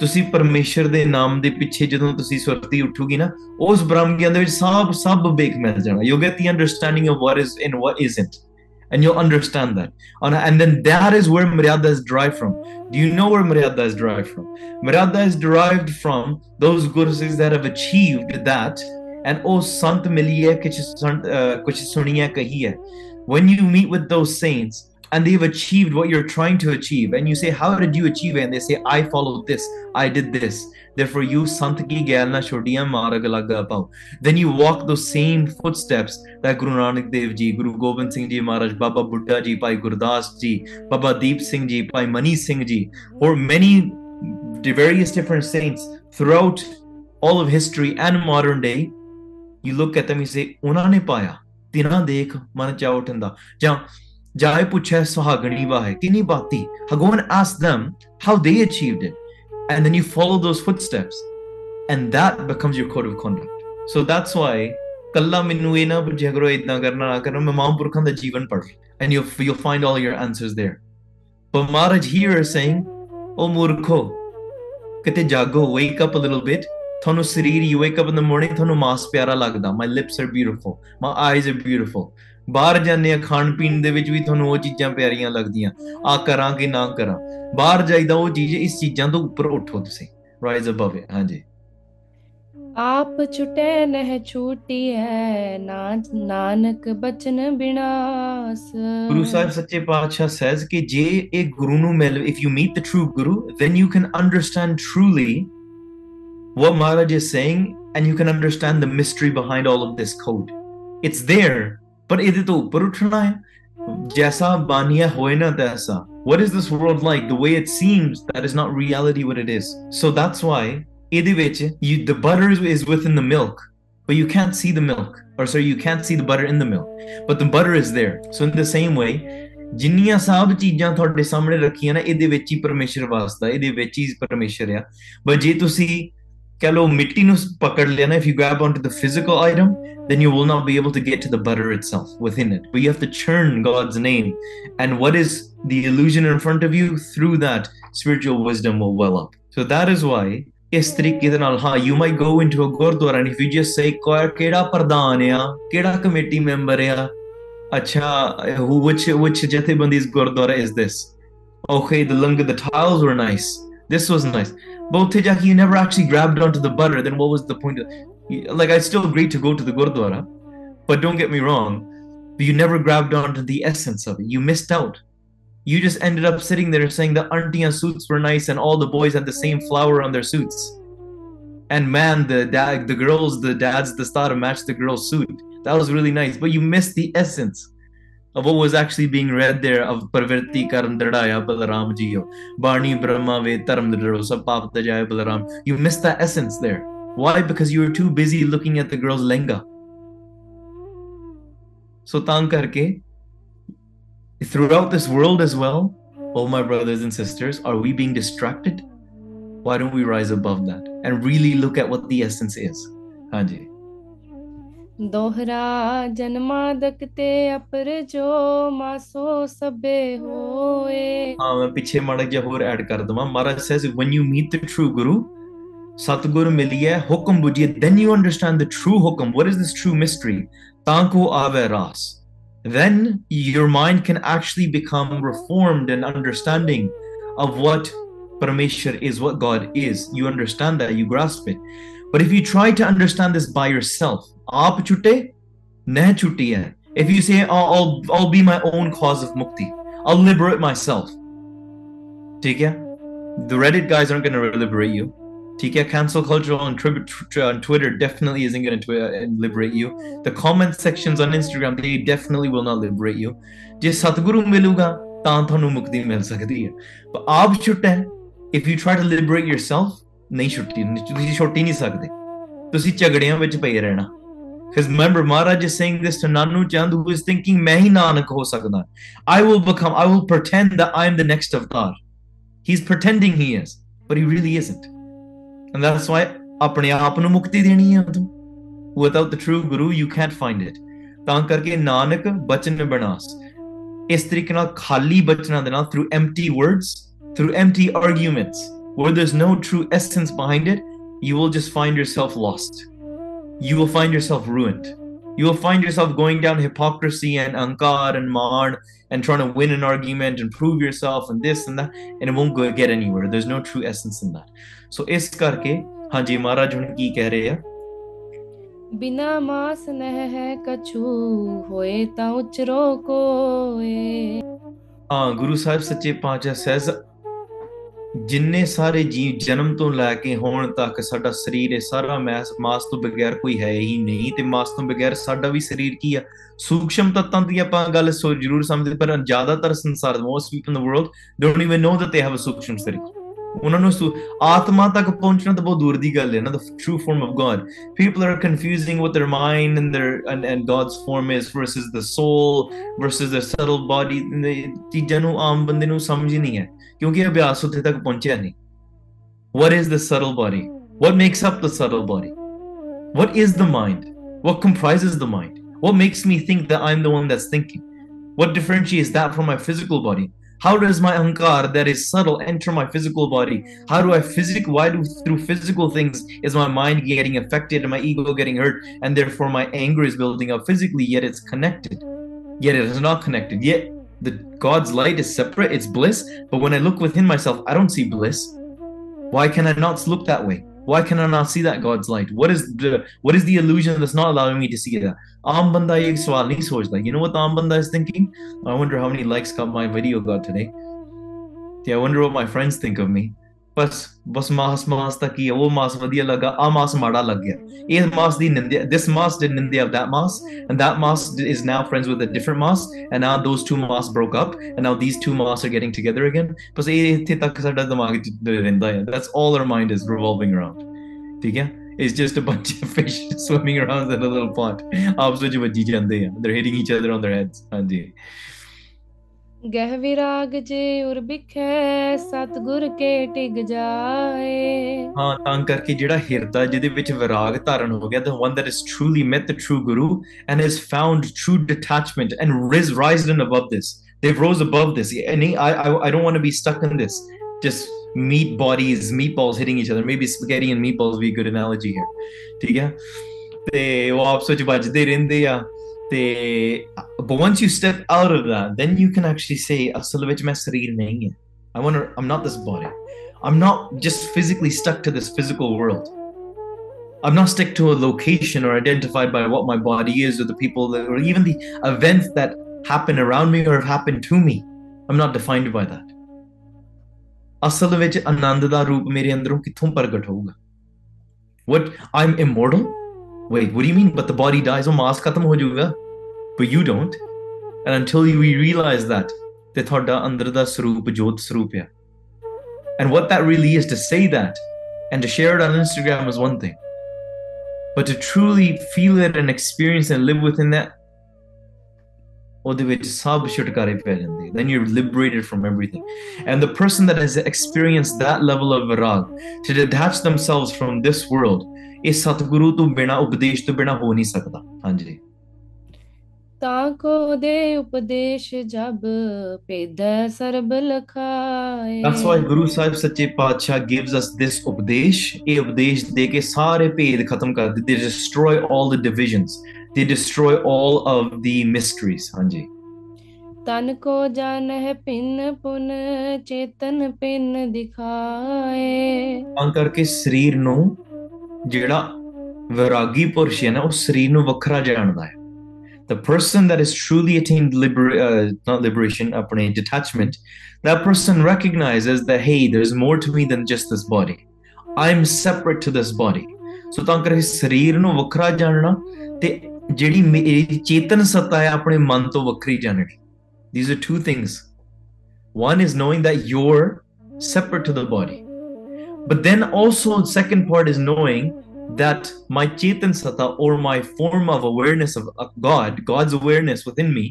ਤੁਸੀਂ ਪਰਮੇਸ਼ਰ ਦੇ ਨਾਮ ਦੇ ਪਿੱਛੇ ਜਦੋਂ ਤੁਸੀਂ ਸੁਰਤੀ ਉੱਠੋਗੀ ਨਾ ਉਸ ਬ੍ਰਹਮ ਗਿਆਨ ਦੇ ਵਿੱਚ ਸਭ ਸਭ ਬੇਕ ਮਿਲ ਜਾਣਾ you get the understanding of what is and what isn't and you'll understand that. And then that is where Maryada is derived from. Do you know where Maryada is derived from? Maryada is derived from those gurus that have achieved that. And oh, Sant miliye uh, kuch suniya kahi hai. When you meet with those saints and they've achieved what you're trying to achieve. And you say how did you achieve it? And they say i followed this. I did this. Therefore you santaki gelna chodiyan maragalaga then you walk those same footsteps that guru nanak dev ji guru gobind singh ji maharaj baba buddha ji bhai gurdas ji baba deep singh ji bhai mani singh ji or many various different saints throughout all of history and modern day you look at them you say ਉਹਨਾਂ paya, ਪਾਇਆ ਤਿਨਾਂ ਦੇਖ ਮਨ ਚਾਉ ਜਾਏ ਪੁੱਛੇ ਸੁਹਾਗਣੀ ਵਾਹੇ ਕਿਨੀ ਬਾਤੀ go and ask them how they achieved it and then you follow those footsteps and that becomes your code of conduct so that's why ਕੱਲਾ ਮੈਨੂੰ ਇਹ ਨਾ ਪੁੱਛਿਆ ਕਰੋ ਇਦਾਂ ਕਰਨਾ ਨਾ ਕਰਨਾ ਮੈਂ ਮਹਾਂਪੁਰਖਾਂ ਦਾ ਜੀਵਨ ਪੜ੍ਹ and you'll, you'll find all your answers there but Maharaj here is saying oh ਮੂਰਖੋ ਕਿਤੇ ਜਾਗੋ wake up a little bit ਤੁਹਾਨੂੰ ਸਰੀਰ you wake up in the morning ਤੁਹਾਨੂੰ ਮਾਸ ਪਿਆਰਾ ਲੱਗਦਾ my lips are beautiful my eyes are beautiful ਬਾਹਰ ਜਾਂਦੇ ਆ ਖਾਣ ਪੀਣ ਦੇ ਵਿੱਚ ਵੀ ਤੁਹਾਨੂੰ ਉਹ ਚੀਜ਼ਾਂ ਪਿਆਰੀਆਂ ਲੱਗਦੀਆਂ ਆ ਕਰਾਂ ਕਿ ਨਾ ਕਰਾਂ ਬਾਹਰ ਜਾਈਦਾ ਉਹ ਚੀਜ਼ ਇਸ ਚੀਜ਼ਾਂ ਤੋਂ ਉੱਪਰ ਉੱਠੋ ਤੁਸੀਂ ਰਾਈਜ਼ ਅਬਵ ਇਟ ਹਾਂਜੀ ਆਪ ਛੁਟੇ ਨਹਿ ਛੂਟੀ ਹੈ ਨਾਨਕ ਬਚਨ ਬਿਨਾਸ ਗੁਰੂ ਸਾਹਿਬ ਸੱਚੇ ਪਾਤਸ਼ਾਹ says ਕਿ ਜੇ ਇਹ ਗੁਰੂ ਨੂੰ ਮਿਲ if you meet the true guru then you can understand truly what Maharaj is saying and you can understand the mystery behind all of this code it's there ਪਰ ਇਹਦੇ ਤੋਂ ਉੱਪਰ ਉੱਠਣਾ ਹੈ ਜੈਸਾ ਬਾਨੀਆ ਹੋਏ ਨਾ ਤੈਸਾ what is this world like the way it seems that is not reality what it is so that's why ਇਹਦੇ ਵਿੱਚ you the butter is, is within the milk but you can't see the milk or sorry you can't see the butter in the milk but the butter is there so in the same way ਜਿੰਨੀਆਂ ਸਭ ਚੀਜ਼ਾਂ ਤੁਹਾਡੇ ਸਾਹਮਣੇ ਰੱਖੀਆਂ ਨਾ ਇਹਦੇ ਵਿੱਚ ਹੀ ਪਰਮੇਸ਼ਰ ਵਾਸਤਾ ਇਹਦੇ ਵਿੱਚ ਹੀ ਪਰਮੇਸ਼ਰ ਆ but ਜੇ ਤੁਸੀਂ ਕਹ ਲੋ ਮਿੱਟੀ ਨੂੰ ਪਕੜ ਲਿਆ ਨਾ if you grab onto the physical item then you will not be able to get to the butter itself within it but you have to churn God's name and what is the illusion in front of you through that spiritual wisdom will well up so that is why ਇਸ ਤਰੀਕੇ ਦੇ ਨਾਲ ਹਾਂ you might go into a Gurdwara and if you just say ਕਿਹੜਾ ਪ੍ਰਧਾਨ ਆ ਕਿਹੜਾ committee member ਆ ਅੱਛਾ who which which ਜਥੇਬੰਦੀ's Gurdwara is this okay the langar the tiles were nice this was mm-hmm. nice. But Tejaki, you never actually grabbed onto the butter. Then what was the point? Of, like, I still agree to go to the Gurdwara, but don't get me wrong, but you never grabbed onto the essence of it. You missed out. You just ended up sitting there saying the auntie suits were nice and all the boys had the same flower on their suits. And man, the dad, the girls, the dads, the star matched the girl's suit. That was really nice, but you missed the essence what was actually being read there of Parvirti Karan Dradaya Balaram Jiyo, Barni Brahma Ve Taram Dajaya Balaram. You missed the essence there. Why? Because you were too busy looking at the girl's lenga. So tang karke, throughout this world as well, oh my brothers and sisters are we being distracted why don't we rise above that and really look at what the essence is ਹਾਂਜੀ दोहरा जन्मादक ते अपर जो मासो सबे होए। हाँ, मैं पीछे मड़ गया और ऐड कर दूँगा। Maharaj says when you meet the true guru सतगुरु मिलिए हुक्म बुझिए then you understand the true hukam. What is this true mystery तांको आवे रास। Then your mind can actually become reformed and understanding of what Parameshwar is, what God is. You understand that, you grasp it. But if you try to understand this by yourself, ah, aap chute, nah chutiya. If you say, ah, I'll, I'll be my own cause of mukti, I'll liberate myself. Take care. The Reddit guys aren't going to liberate you. TK cancel culture on, Twitter definitely isn't going to uh, liberate you. The comment sections on Instagram they definitely will not liberate you. ਜੇ ਸਤਿਗੁਰੂ ਮਿਲੂਗਾ ਤਾਂ ਤੁਹਾਨੂੰ ਮੁਕਤੀ ਮਿਲ ਸਕਦੀ But ah, ਪਰ ਆਪ if you try to liberate yourself ਨਹੀਂ ਛੁੱਟੀ ਤੁਸੀਂ ਛੁੱਟ ਹੀ ਨਹੀਂ ਸਕਦੇ ਤੁਸੀਂ ਝਗੜਿਆਂ ਵਿੱਚ ਪਏ ਰਹਿਣਾ because remember Maharaj is saying this to Nanu Chand who is thinking ਮੈਂ ਹੀ ਨਾਨਕ ਹੋ ਸਕਦਾ I will become I will pretend that I am the next avatar he's pretending he is but he really isn't and that's why ਆਪਣੇ ਆਪ ਨੂੰ ਮੁਕਤੀ ਦੇਣੀ ਹੈ ਤੂੰ without the true guru you can't find it ਤਾਂ ਕਰਕੇ ਨਾਨਕ ਬਚਨ ਬਨਾਸ ਇਸ ਤਰੀਕੇ ਨਾਲ ਖਾਲੀ ਬਚਨਾਂ ਦੇ ਨਾਲ through empty words through empty arguments where there's no true essence behind it, you will just find yourself lost. You will find yourself ruined. You will find yourself going down hypocrisy and ankar and mar and trying to win an argument and prove yourself and this and that, and it won't go, get anywhere. There's no true essence in that. So, is karke, Hanji Maharaj ki keh rahe hai? बिना मास नह है कछु होए ता उचरो कोए हाँ गुरु सच्चे पाचा says ਜਿੰਨੇ ਸਾਰੇ ਜੀਵ ਜਨਮ ਤੋਂ ਲੈ ਕੇ ਹੁਣ ਤੱਕ ਸਾਡਾ ਸਰੀਰ ਹੈ ਸਾਰਾ ਮਾਸ ਮਾਸ ਤੋਂ ਬਗੈਰ ਕੋਈ ਹੈ ਹੀ ਨਹੀਂ ਤੇ ਮਾਸ ਤੋਂ ਬਗੈਰ ਸਾਡਾ ਵੀ ਸਰੀਰ ਕੀ ਆ? ਸੂਖਸ਼ਮ ਤੱਤਾਂ ਦੀ ਆਪਾਂ ਗੱਲ ਸੋ ਜ਼ਰੂਰ ਸਮਝਦੇ ਪਰ ਜ਼ਿਆਦਾਤਰ ਸੰਸਾਰ most people in the world don't even know that they have a ਸੂਖਸ਼ਮ ਸਰੀਰ। ਉਹਨਾਂ ਨੂੰ ਸੁ- ਆਤਮਾ ਤੱਕ ਪਹੁੰਚਣਾ ਤਾਂ ਬਹੁਤ ਦੂਰ ਦੀ ਗੱਲ ਹੈ ਨਾ the true form of god people are confusing what their mind and their and, and god's form is versus the soul versus the subtle body ਇਹ ਚੀਜ਼ਾਂ ਨੂੰ ਆਮ ਬੰਦੇ ਨੂੰ ਸਮਝ ਹੀ ਨਹੀਂ ਹੈ। क्योंकि अभ्यास उत्थे तक पहुंचया नहीं। What is the subtle body? What makes up the subtle body? What is the mind? What comprises the mind? What makes me think that i'm the one that's thinking? What differentiates that from my physical body? How does my ankar that is subtle enter my physical body? How do I physic why do through physical things is my mind getting affected and my ego getting hurt and therefore my anger is building up physically, yet it's connected. Yet it is not connected. Yet the god's light is separate it's bliss but when i look within myself i don't see bliss. Why can i not look that way? Why can i not see that god's light? What is the what is the illusion that's not allowing me to see that? Aam banda ye sawal nahi sochda you know what the aam is thinking? I wonder how many likes got my video got today. Yeah i wonder what my friends think of me ਬਸ ਬਸ ਮਾਸ ਮਾਸ ਤੱਕ ਹੀ ਹੈ, ਉਹ ਮਾਸ ਵਧੀਆ ਲੱਗਾ ਆ ਮਾਸ ਮਾੜਾ ਲੱਗ ਗਿਆ ਇਹ ਮਾਸ ਦੀ ਨਿੰਦਿਆ this mass did ਨਿੰਦਿਆ of that mass and that mass is now friends with a different mass and now those two mass broke up and now these two mass are getting together again ਬਸ ਇਹ ਇੱਥੇ ਤੱਕ ਸਾਡਾ ਦਿਮਾਗ ਚ ਰਹਿੰਦਾ ਹੈ that's all our mind is revolving around ਠੀਕ ਹੈ it's just a bunch of fish swimming around in a little pond ਆਪਸ ਵਿੱਚ ਵੱਜੀ ਜਾਂਦੇ ਆ they're hitting each other on their heads ਹਾਂਜੀ ਗਹਿ ਵਿਰਾਗ ਜੇ ਉਰ ਬਿਖੈ ਸਤਗੁਰ ਕੇ ਟਿਕ ਜਾਏ ਹਾਂ ਤਾਂ ਕਰਕੇ ਜਿਹੜਾ ਹਿਰਦਾ ਜਿਹਦੇ ਵਿੱਚ ਵਿਰਾਗ ਧਾਰਨ ਹੋ ਗਿਆ the one that has truly met the true guru and has found true detachment and ris risen above this they've rose above this and I, I I don't want to be stuck in this just meat bodies meatballs hitting each other maybe spaghetti and meatballs would be a good analogy here ਠੀਕ ਹੈ ਤੇ ਉਹ ਆਪਸ ਵਿੱਚ ਵੱਜਦੇ ਰਹਿੰਦੇ ਆ ਤੇ but once you step out of that then you can actually say ਅਸਲ ਵਿੱਚ ਮੈਂ ਸਰੀਰ ਨਹੀਂ ਹੈ I want to I'm not this body I'm not just physically stuck to this physical world. I'm not stuck to a location or identified by what my body is or the people that, or even the events that happen around me or have happened to me. I'm not defined by that. ਅਸਲ ਵਿੱਚ ਆਨੰਦ ਦਾ ਰੂਪ ਮੇਰੇ ਅੰਦਰੋਂ ਕਿੱਥੋਂ ਪ੍ਰਗਟ ਹੋਊਗਾ what i'm immortal wait what do you mean but the body dies ਉਹ ਮਾਸ ਖਤਮ ਹੋ ਜਾਊਗਾ but you don't and until you realize that ਤੇ ਤੁਹਾਡਾ ਅੰਦਰ ਦਾ ਸਰੂਪ ਜੋਤ ਸਰੂਪ ਹੈ and what that really is to say that and to share it on Instagram is one thing. But to truly feel it and experience and live within that, ਉਹਦੇ ਵਿੱਚ ਸਭ ਛੁਟਕਾਰੇ ਪੈ ਜਾਂਦੇ then you're liberated from everything and the person that has experienced that level of virag to detach themselves from this world ਇਹ ਸਤਿਗੁਰੂ ਤੋਂ ਬਿਨਾ ਉਪਦੇਸ਼ ਤੋਂ ਬਿਨਾ ਹੋ ਨਹੀਂ ਸਕਦਾ। ਹਾਂਜੀ। ਤਾਂ ਕੋ ਦੇ ਉਪਦੇਸ਼ ਜਬ ਪੇਦੈ ਸਰਬ ਲਖਾਏ। ਦੈਟਸ ਵਾਈ ਗੁਰੂ ਸਾਹਿਬ ਸੱਚੇ ਪਾਤਸ਼ਾਹ ਗਿਵਸ ਅਸ ਥਿਸ ਉਪਦੇਸ਼। ਇਹ ਉਪਦੇਸ਼ ਦੇ ਕੇ ਸਾਰੇ ਭੇਦ ਖਤਮ ਕਰ ਦਿੱਤੇ। They destroy all the divisions they destroy all of the mysteries ਹਾਂਜੀ। ਤਨ ਕੋ ਜਾਣਹਿ ਪਿੰਨ ਪੁਨ ਚੇਤਨ ਪਿੰਨ ਦਿਖਾਏ। ਤਾਂ ਕਰਕੇ ਸਰੀਰ ਨੂੰ ਜਿਹੜਾ ਵਿਰਾਗੀ ਪੁਰਸ਼ ਹੈ ਨਾ ਉਹ ਸਰੀਰ ਨੂੰ ਵੱਖਰਾ ਜਾਣਦਾ ਹੈ the person that has truly attained liber uh, not liberation ਆਪਣੇ detachment that person recognizes that hey there's more to me than just this body i'm separate to this body ਸੋ ਤਾਂ ਕਰਕੇ ਸਰੀਰ ਨੂੰ ਵੱਖਰਾ ਜਾਣਨਾ ਤੇ ਜਿਹੜੀ ਮੇਰੀ ਚੇਤਨ ਸੱਤਾ ਹੈ ਆਪਣੇ ਮਨ ਤੋਂ ਵੱਖਰੀ ਜਾਣਨੀ these are two things one is knowing that you're separate to the body but then also second part is knowing that my chetan sata or my form of awareness of of god god's awareness within me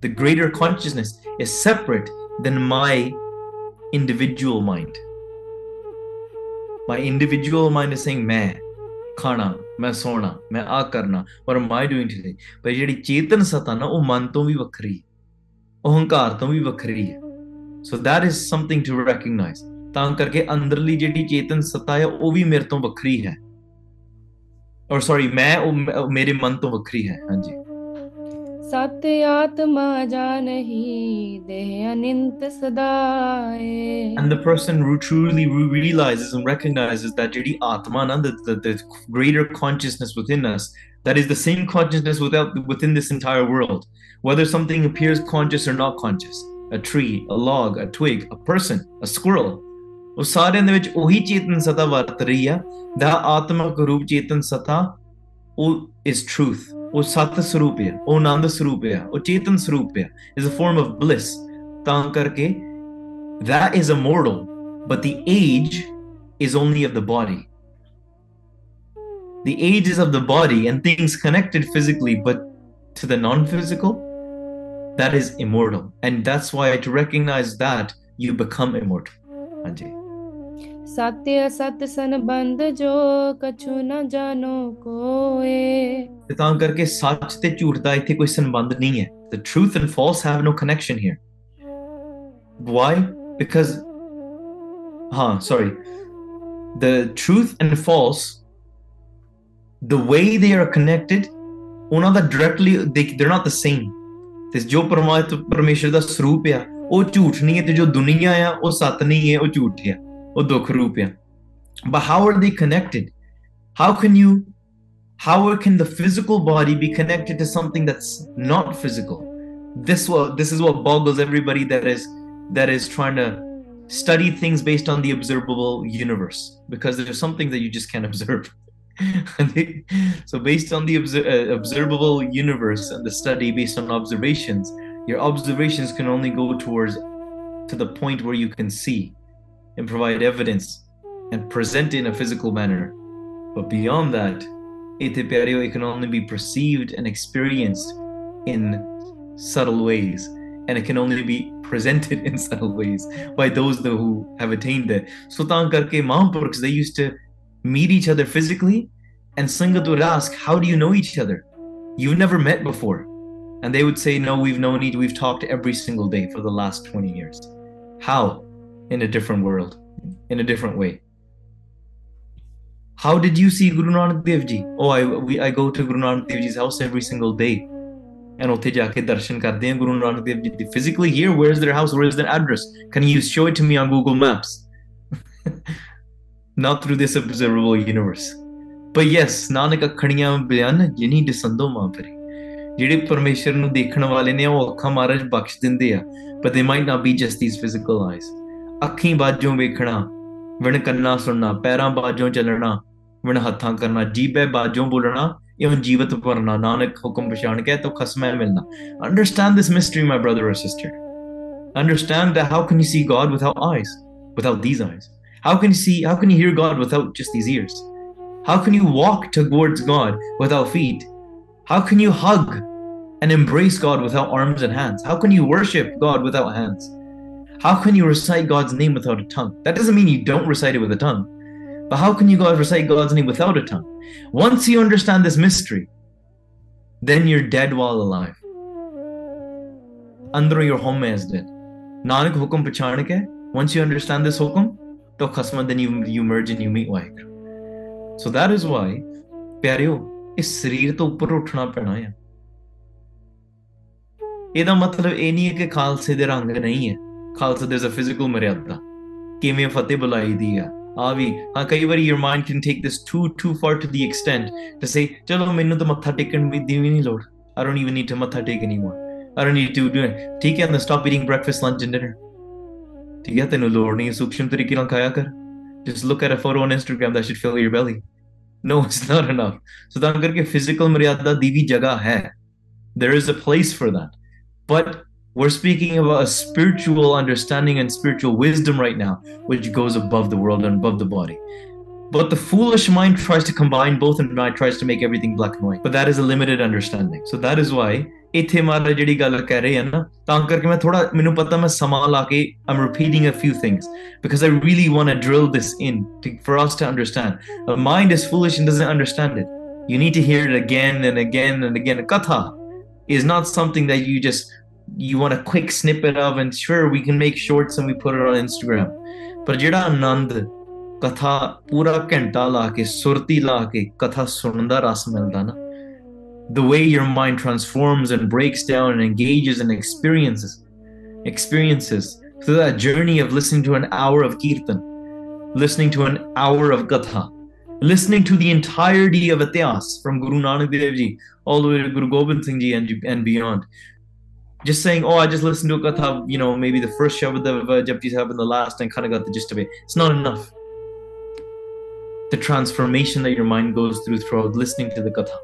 the greater consciousness is separate than my individual mind my individual mind is saying ਮੈਂ ਖਾਣਾ ਮੈਂ ਸੋਣਾ ਮੈਂ ਆ ਕਰਨਾ ਪਰ am I doing today ਪਰ ਜਿਹੜੀ ਚੇਤਨ ਸਤਾ ਨਾ ਉਹ ਮਨ ਤੋਂ ਵੀ ਵੱਖਰੀ ਹੈ ਉਹ ਹੰਕਾਰ ਤੋਂ ਵੀ ਵੱਖਰੀ ਹੈ ਸੋ that is something to recognize ਤਾਂ ਕਰਕੇ ਅੰਦਰਲੀ ਜਿਹੜੀ ਚੇਤਨ ਸਤਾ ਹੈ ਉਹ ਵੀ ਮੇਰੇ ਤੋਂ ਵੱਖਰੀ ਹੈ ਔਰ ਸੌਰੀ ਮੈਂ ਉਹ ਉਹ ਮੇਰੇ ਮਨ ਤੋਂ ਵੱਖਰੀ ਹੈ ਹਾਂਜੀ ਸਤ ਆਤਮਾ ਜਾਣਹੀ ਦੇਹ ਅਨੰਤ ਸਦਾਏ and the person who truly re- realizes and recognizes that ਜਿਹੜੀ ਆਤਮਾ ਨਾ the, the, the greater consciousness within us that is the same consciousness without within this entire world whether something appears conscious or not conscious a tree a log a twig a person a squirrel ਉਹ ਸਾਰਿਆਂ ਦੇ ਵਿੱਚ ਉਹੀ ਚੇਤਨ ਸਤਾ ਵਰਤ ਰਹੀ ਆ ਦਾ ਆਤਮਕ ਰੂਪ ਚੇਤਨ ਸਤਾ ਉਹ is truth ਉਹ ਸਤ ਸਰੂਪ ਹੈ ਉਹ ਆਨੰਦ ਸਰੂਪ ਹੈ ਉਹ ਚੇਤਨ ਸਰੂਪ ਹੈ is a form of bliss ਤਾਂ ਕਰਕੇ that is immortal but the age is only of the body the age is of the body and things connected physically but to the non-physical that is immortal and that's why to recognize that you become immortal ਹਾਂਜੀ ਸਤਿ ਅਸਤ ਸੰਬੰਧ ਜੋ ਕਛੂ ਨ ਜਾਣੋ ਕੋਏ ਤੇ ਤਾਂ ਕਰਕੇ ਸੱਚ ਤੇ ਝੂਠ ਦਾ ਇੱਥੇ ਕੋਈ ਸੰਬੰਧ ਨਹੀਂ ਹੈ the truth and false have no connection here why because huh sorry the truth and false the way they are connected ਉਹਨਾਂ ਦਾ directly they, they're not the same ਤੇ ਜੋ ਪਰਮਾਤਮਾ ਪਰਮੇਸ਼ਰ ਦਾ ਸਰੂਪ ਆ ਉਹ ਝੂਠ ਨਹੀਂ ਹੈ ਤੇ ਜੋ ਦੁਨੀਆ ਆ ਉਹ ਸੱਤ ਨਹੀਂ ਹੈ ਉਹ ਝੂਠ ਹੈ udok rupiah. But how are they connected? How can you how can the physical body be connected to something that's not physical? This what this is what boggles everybody that is that is trying to study things based on the observable universe because there's something that you just can't [laughs] observe. [laughs] so based on the obser- uh, observable universe and the study based on observations, your observations can only go towards to the point where you can see and provide evidence and present in a physical manner. But beyond that, Iteperio, it can only be perceived and experienced in subtle ways. And it can only be presented [laughs] in subtle ways by those who have attained it. Sultan Karke Mahampurks, they used to meet each other physically, and Sangat would ask, How do you know each other? You've never met before. And they would say, No, we've known each, we've talked every single day for the last 20 years. How? In a different world, in a different way. How did you see Guru Nanak Dev Ji? Oh, I we I go to Guru Nanak Dev Ji's house every single day. And ਉੱਥੇ ਜਾ ਕੇ ਦਰਸ਼ਨ ਕਰਦੇ ਹਾਂ ਗੁਰੂ ਨਾਨਕ ਦੇਵ ਜੀ ਦੇ physically here where is their house where is their address can you show it to me on Google Maps [laughs] not through this observable universe but yes Nanak ਅਖਣੀਆਂ ਬਿਆਨ ਜਿਨੀ ਦਸੰਦੋ ਮਾਂ ਪਰੇ ਜਿਹੜੇ ਪਰਮੇਸ਼ਰ ਨੂੰ ਦੇਖਣ ਵਾਲੇ ਨੇ ਉਹ ਅੱਖਾਂ ਮਹਾਰਾਜ ਬਖਸ਼ ਦਿੰਦੇ ਆ but they might not be just these physical eyes ਅੱਖੀਂ ਬਾਝੋਂ ਵੇਖਣਾ ਵਿਣ ਕੰਨਾਂ ਸੁਣਨਾ ਪੈਰਾਂ ਬਾਝੋਂ ਚੱਲਣਾ ਵਿਣ ਹੱਥਾਂ ਕਰਨਾ ਜੀਬੇ ਬਾਝੋਂ ਬੋਲਣਾ ਇਉਂ ਜੀਵਤ ਭਰਨਾ ਨਾਨਕ ਹੁਕਮ ਪਛਾਣ ਕੇ ਤੋ ਖਸਮੈ ਮਿਲਣਾ understand this mystery my brother or sister understand that how can you see god without eyes without these eyes how can you see how can you hear god without just these ears how can you walk towards god without feet how can you hug and embrace God without arms and hands? How can you worship God without hands? How can you recite God's name without a tongue? That doesn't mean you don't recite it with a tongue. But how can you God recite God's name without a tongue? Once you understand this mystery, then you're dead while alive. Under your home is dead. Nanak hukum pachhan ke, once you understand this hukum, to khasma then you, you merge and you meet Waheguru. So that is why, ਪਿਆਰਿਓ ਇਸ ਸਰੀਰ ਤੋਂ ਉੱਪਰ ਉੱਠਣਾ ਪੈਣਾ ਆ ਇਹਦਾ ਮਤਲਬ ਇਹ ਨਹੀਂ ਹੈ ਕਿ ਖਾਲਸੇ ਦੇ ਰੰਗ ਨਹੀਂ ਹੈ ਖਾਲਸਾ there's a physical ਮਰਿਆਦਾ ਕਿਵੇਂ ਫਤਿਹ ਬੁਲਾਈ ਦੀ ਆ ਆ ਵੀ ਹਾਂ ਕਈ ਵਾਰੀ your mind can take this too too far to the extent to say ਚਲੋ ਮੈਨੂੰ ਤਾਂ ਮੱਥਾ ਟੇਕਣ ਵੀ ਦੀ ਵੀ ਨਹੀਂ ਲੋੜ I don't even need to ਮੱਥਾ ਟੇਕ anymore I don't need to do it ਠੀਕ ਹੈ ਨਾ stop eating breakfast lunch and dinner ਠੀਕ ਹੈ ਤੈਨੂੰ ਲੋੜ ਨਹੀਂ ਸੂਖਸ਼ਮ ਤਰੀਕੇ ਨਾਲ ਖਾਇਆ ਕਰ just look at a photo on Instagram that should fill your belly no it's [laughs] not enough so ਤਾਂ ਕਰਕੇ physical ਮਰਿਆਦਾ ਦੀ ਵੀ ਜਗ੍ਹਾ ਹੈ there is a place for that but we're speaking about a spiritual understanding and spiritual wisdom right now, which goes above the world and above the body. But the foolish mind tries to combine both and mind tries to make everything black and white. But that is a limited understanding. So that is why ਇੱਥੇ ਮਾਰਾ ਜਿਹੜੀ ਗੱਲ ਕਹਿ ਰਹੇ ਆ ਨਾ ਤਾਂ ਕਰਕੇ ਮੈਂ ਥੋੜਾ ਮੈਨੂੰ ਪਤਾ ਮੈਂ ਸਮਾਂ ਲਾ ਕੇ I'm repeating a few things because I really want to drill this in to, for us to understand. A mind is foolish and doesn't understand it. You need to hear it again and again and again. Katha is not something that you just you want a quick snippet of and sure we can make shorts and we put it on Instagram ਪਰ ਜਿਹੜਾ ਆਨੰਦ ਕਥਾ ਪੂਰਾ ਘੰਟਾ ਲਾ ਕੇ ਸੁਰਤੀ ਲਾ ਕੇ ਕਥਾ ਸੁਣਨ ਦਾ ਰਸ ਮਿਲਦਾ ਨਾ the way your mind transforms and breaks down and engages and experiences experiences through that journey of listening to an hour of kirtan listening to an hour of gatha listening to the entirety of Ityas from Guru Nanak Dev Ji all the way to Guru Gobind Singh Ji and, and beyond just saying, oh, I just listened to a katha, you know, maybe the first Shabad of uh, Japji Sahib and the last and kind of got the gist of it. It's not enough. The transformation that your mind goes through throughout listening to the katha.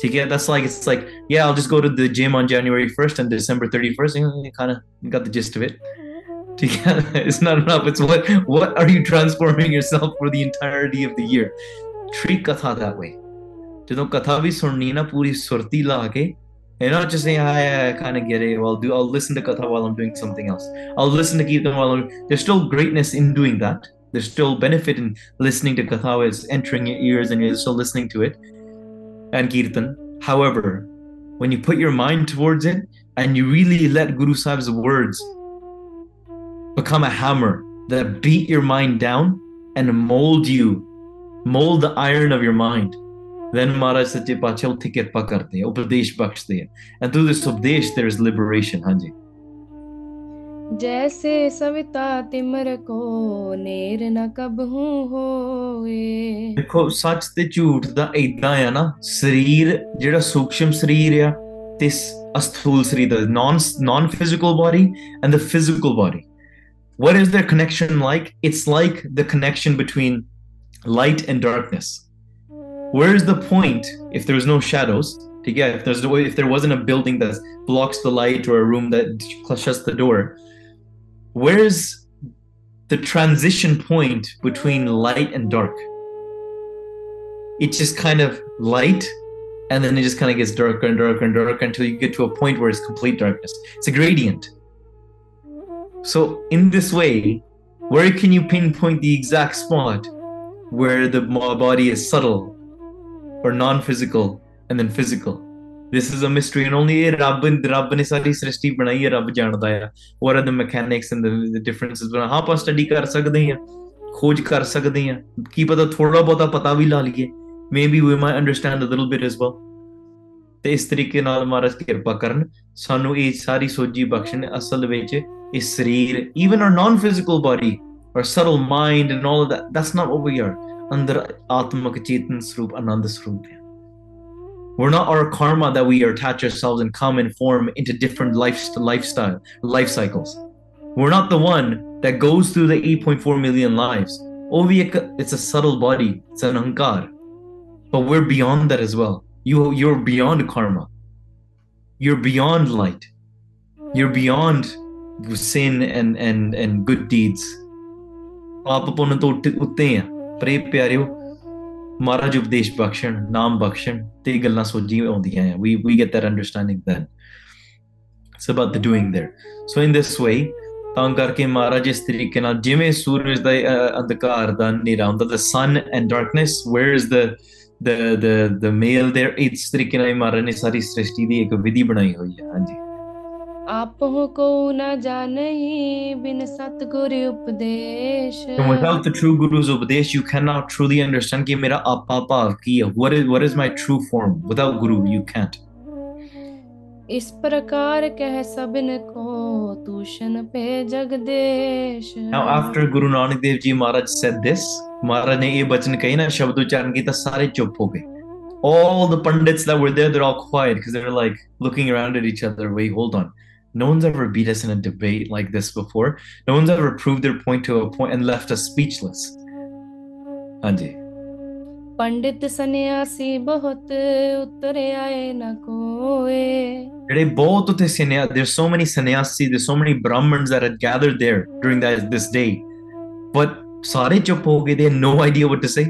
To get that's like it's like, yeah, I'll just go to the gym on January 1st and December 31st. You, kind of got the gist of it. it's [laughs] not enough. It's what what are you transforming yourself for the entirety of the year? Treat katha that way. ਜਦੋਂ ਕਥਾ ਵੀ ਸੁਣਨੀ ਨਾ ਪੂਰੀ ਸੁਰਤੀ ਲਾ ਕੇ and not just saying, I, kind of get it. Well, do I'll listen to Katha while I'm doing something else. I'll listen to Kirtan while I'm. There's still greatness in doing that. There's still benefit in listening to Katha as entering your ears and you're still listening to it and Kirtan. However, when you put your mind towards it and you really let Guru Sahib's words become a hammer that beat your mind down and mold you, mold the iron of your mind then Maharaj Sache Pacha ਉੱਥੇ ਕਿਰਪਾ ਕਰਦੇ ਆ ਉਪਦੇਸ਼ ਬਖਸ਼ਦੇ ਆ and through this ਉਪਦੇਸ਼ there is liberation ਹਾਂਜੀ जैसे Savita Timor को नेर न कब हूँ होए ਦੇਖੋ ਸੱਚ ਤੇ ਝੂਠ ਦਾ ਇਦਾਂ ਆ ਨਾ ਸਰੀਰ ਜਿਹੜਾ ਸੂਖਸ਼ਮ ਸਰੀਰ ਆ ਤੇ ਅਸਥੂਲ ਸਰੀਰ ਦਾ non non physical body and the physical body what is their connection like it's like the connection between light and darkness where is the point if there's no shadows get if there's no if there wasn't a building that blocks the light or a room that shuts the door? Where's the transition point between light and dark? It's just kind of light and then it just kind of gets darker and darker and darker until you get to a point where it's complete darkness. It's a gradient. So in this way where can you pinpoint the exact spot where the body is subtle or non-physical and then physical this is a mystery and only ਰੱਬ ਰੱਬ ਨੇ ਸਾਰੀ ਸ੍ਰਿਸ਼ਟੀ ਬਣਾਈ ਹੈ ਰੱਬ ਜਾਣਦਾ ਆ what are the mechanics and the, the differences ਬਣਾ ਹਾਂ ਆਪਾਂ ਸਟੱਡੀ ਕਰ ਸਕਦੇ ਹਾਂ ਖੋਜ ਕਰ ਸਕਦੇ ਹਾਂ ਕੀ ਪਤਾ ਥੋੜਾ ਬਹੁਤਾ ਪਤਾ ਵੀ ਲਾ ਲਈਏ maybe we may understand a little bit as well ਤੇ ਇਸ ਤਰੀਕੇ ਨਾਲ ਮਹਾਰਾਜ ਕਿਰਪਾ ਕਰਨ ਸਾਨੂੰ ਇਹ ਸਾਰੀ ਸੋਝੀ ਬਖਸ਼ਣ ਅਸਲ ਵਿੱਚ ਇਸ ਸਰੀਰ even our non physical body or subtle mind and all of that that's not what we are अंदर आत्मा चेतन स्वरूप आनंद स्वरूप है We're not our karma that we attach ourselves and come and form into different life, lifestyle, life cycles. We're not the one that goes through the 8.4 million lives. It's a subtle body, it's an ankar. But we're beyond that as well. You, you're beyond karma. You're beyond light. You're beyond sin and, and, and good deeds. ਪਰੇ ਪਿਆਰਿਓ, ਮਹਾਰਾਜ ਉਪਦੇਸ਼ ਬਖਸ਼ਣ, ਨਾਮ ਬਖਸ਼ਣ ਤੇ ਗੱਲਾਂ ਸੋਝੀ ਆਉਂਦੀਆਂ ਆ। We we get that understanding then it's about the doing there so in this way ਤਾਂ ਕਰਕੇ ਮਹਾਰਾਜ ਇਸ ਤਰੀਕੇ ਨਾਲ ਜਿਵੇਂ ਸੂਰਜ ਦਾ ਅੰਧਕਾਰ ਦਾ ਹਨੇਰਾ ਹੁੰਦਾ the sun and darkness where is the the the mel there ਇਸ ਤਰੀਕੇ ਨਾਲ ਮਹਾਰਾਜ ਨੇ ਸਾਰੀ ਸ੍ਰਿਸ਼ਟੀ ਦੀ ਇੱਕ ਵਿਧੀ ਬਣਾਈ ਹੋਈ ਹੈ। ਹਾਂਜੀ। आप को न जानai bin satguru upadesh and without the true guru's upadesh you cannot truly understand ki mera apapa kiya what is what is my true form without guru you can't इस प्रकार कह सबन को तूषण पे Jagdish Now after Guru Nanak Dev Ji Maharaj said this महाराज ने ये वचन कही ना शब्द उच्चारण की तो सारे चुप हो गए all the pundits that were there, they're all quiet because they're like looking around at each other. Wait, hold on. No one's ever beat us in a debate like this before. No one's ever proved their point to a point and left us speechless. Anji. ਪੰਡਿਤ ਸੰਨਿਆਸੀ ਬਹੁਤ ਉਤਰੇ ਆਏ ਨ ਕੋਏ ਜਿਹੜੇ ਬਹੁਤ ਉੱਥੇ ਸੰਨਿਆ there's so many sannyasi there's so many brahmins that had gathered there during that this day but ਸਾਰੇ ਚੁੱਪ ਹੋ ਗਏ they had no idea what to say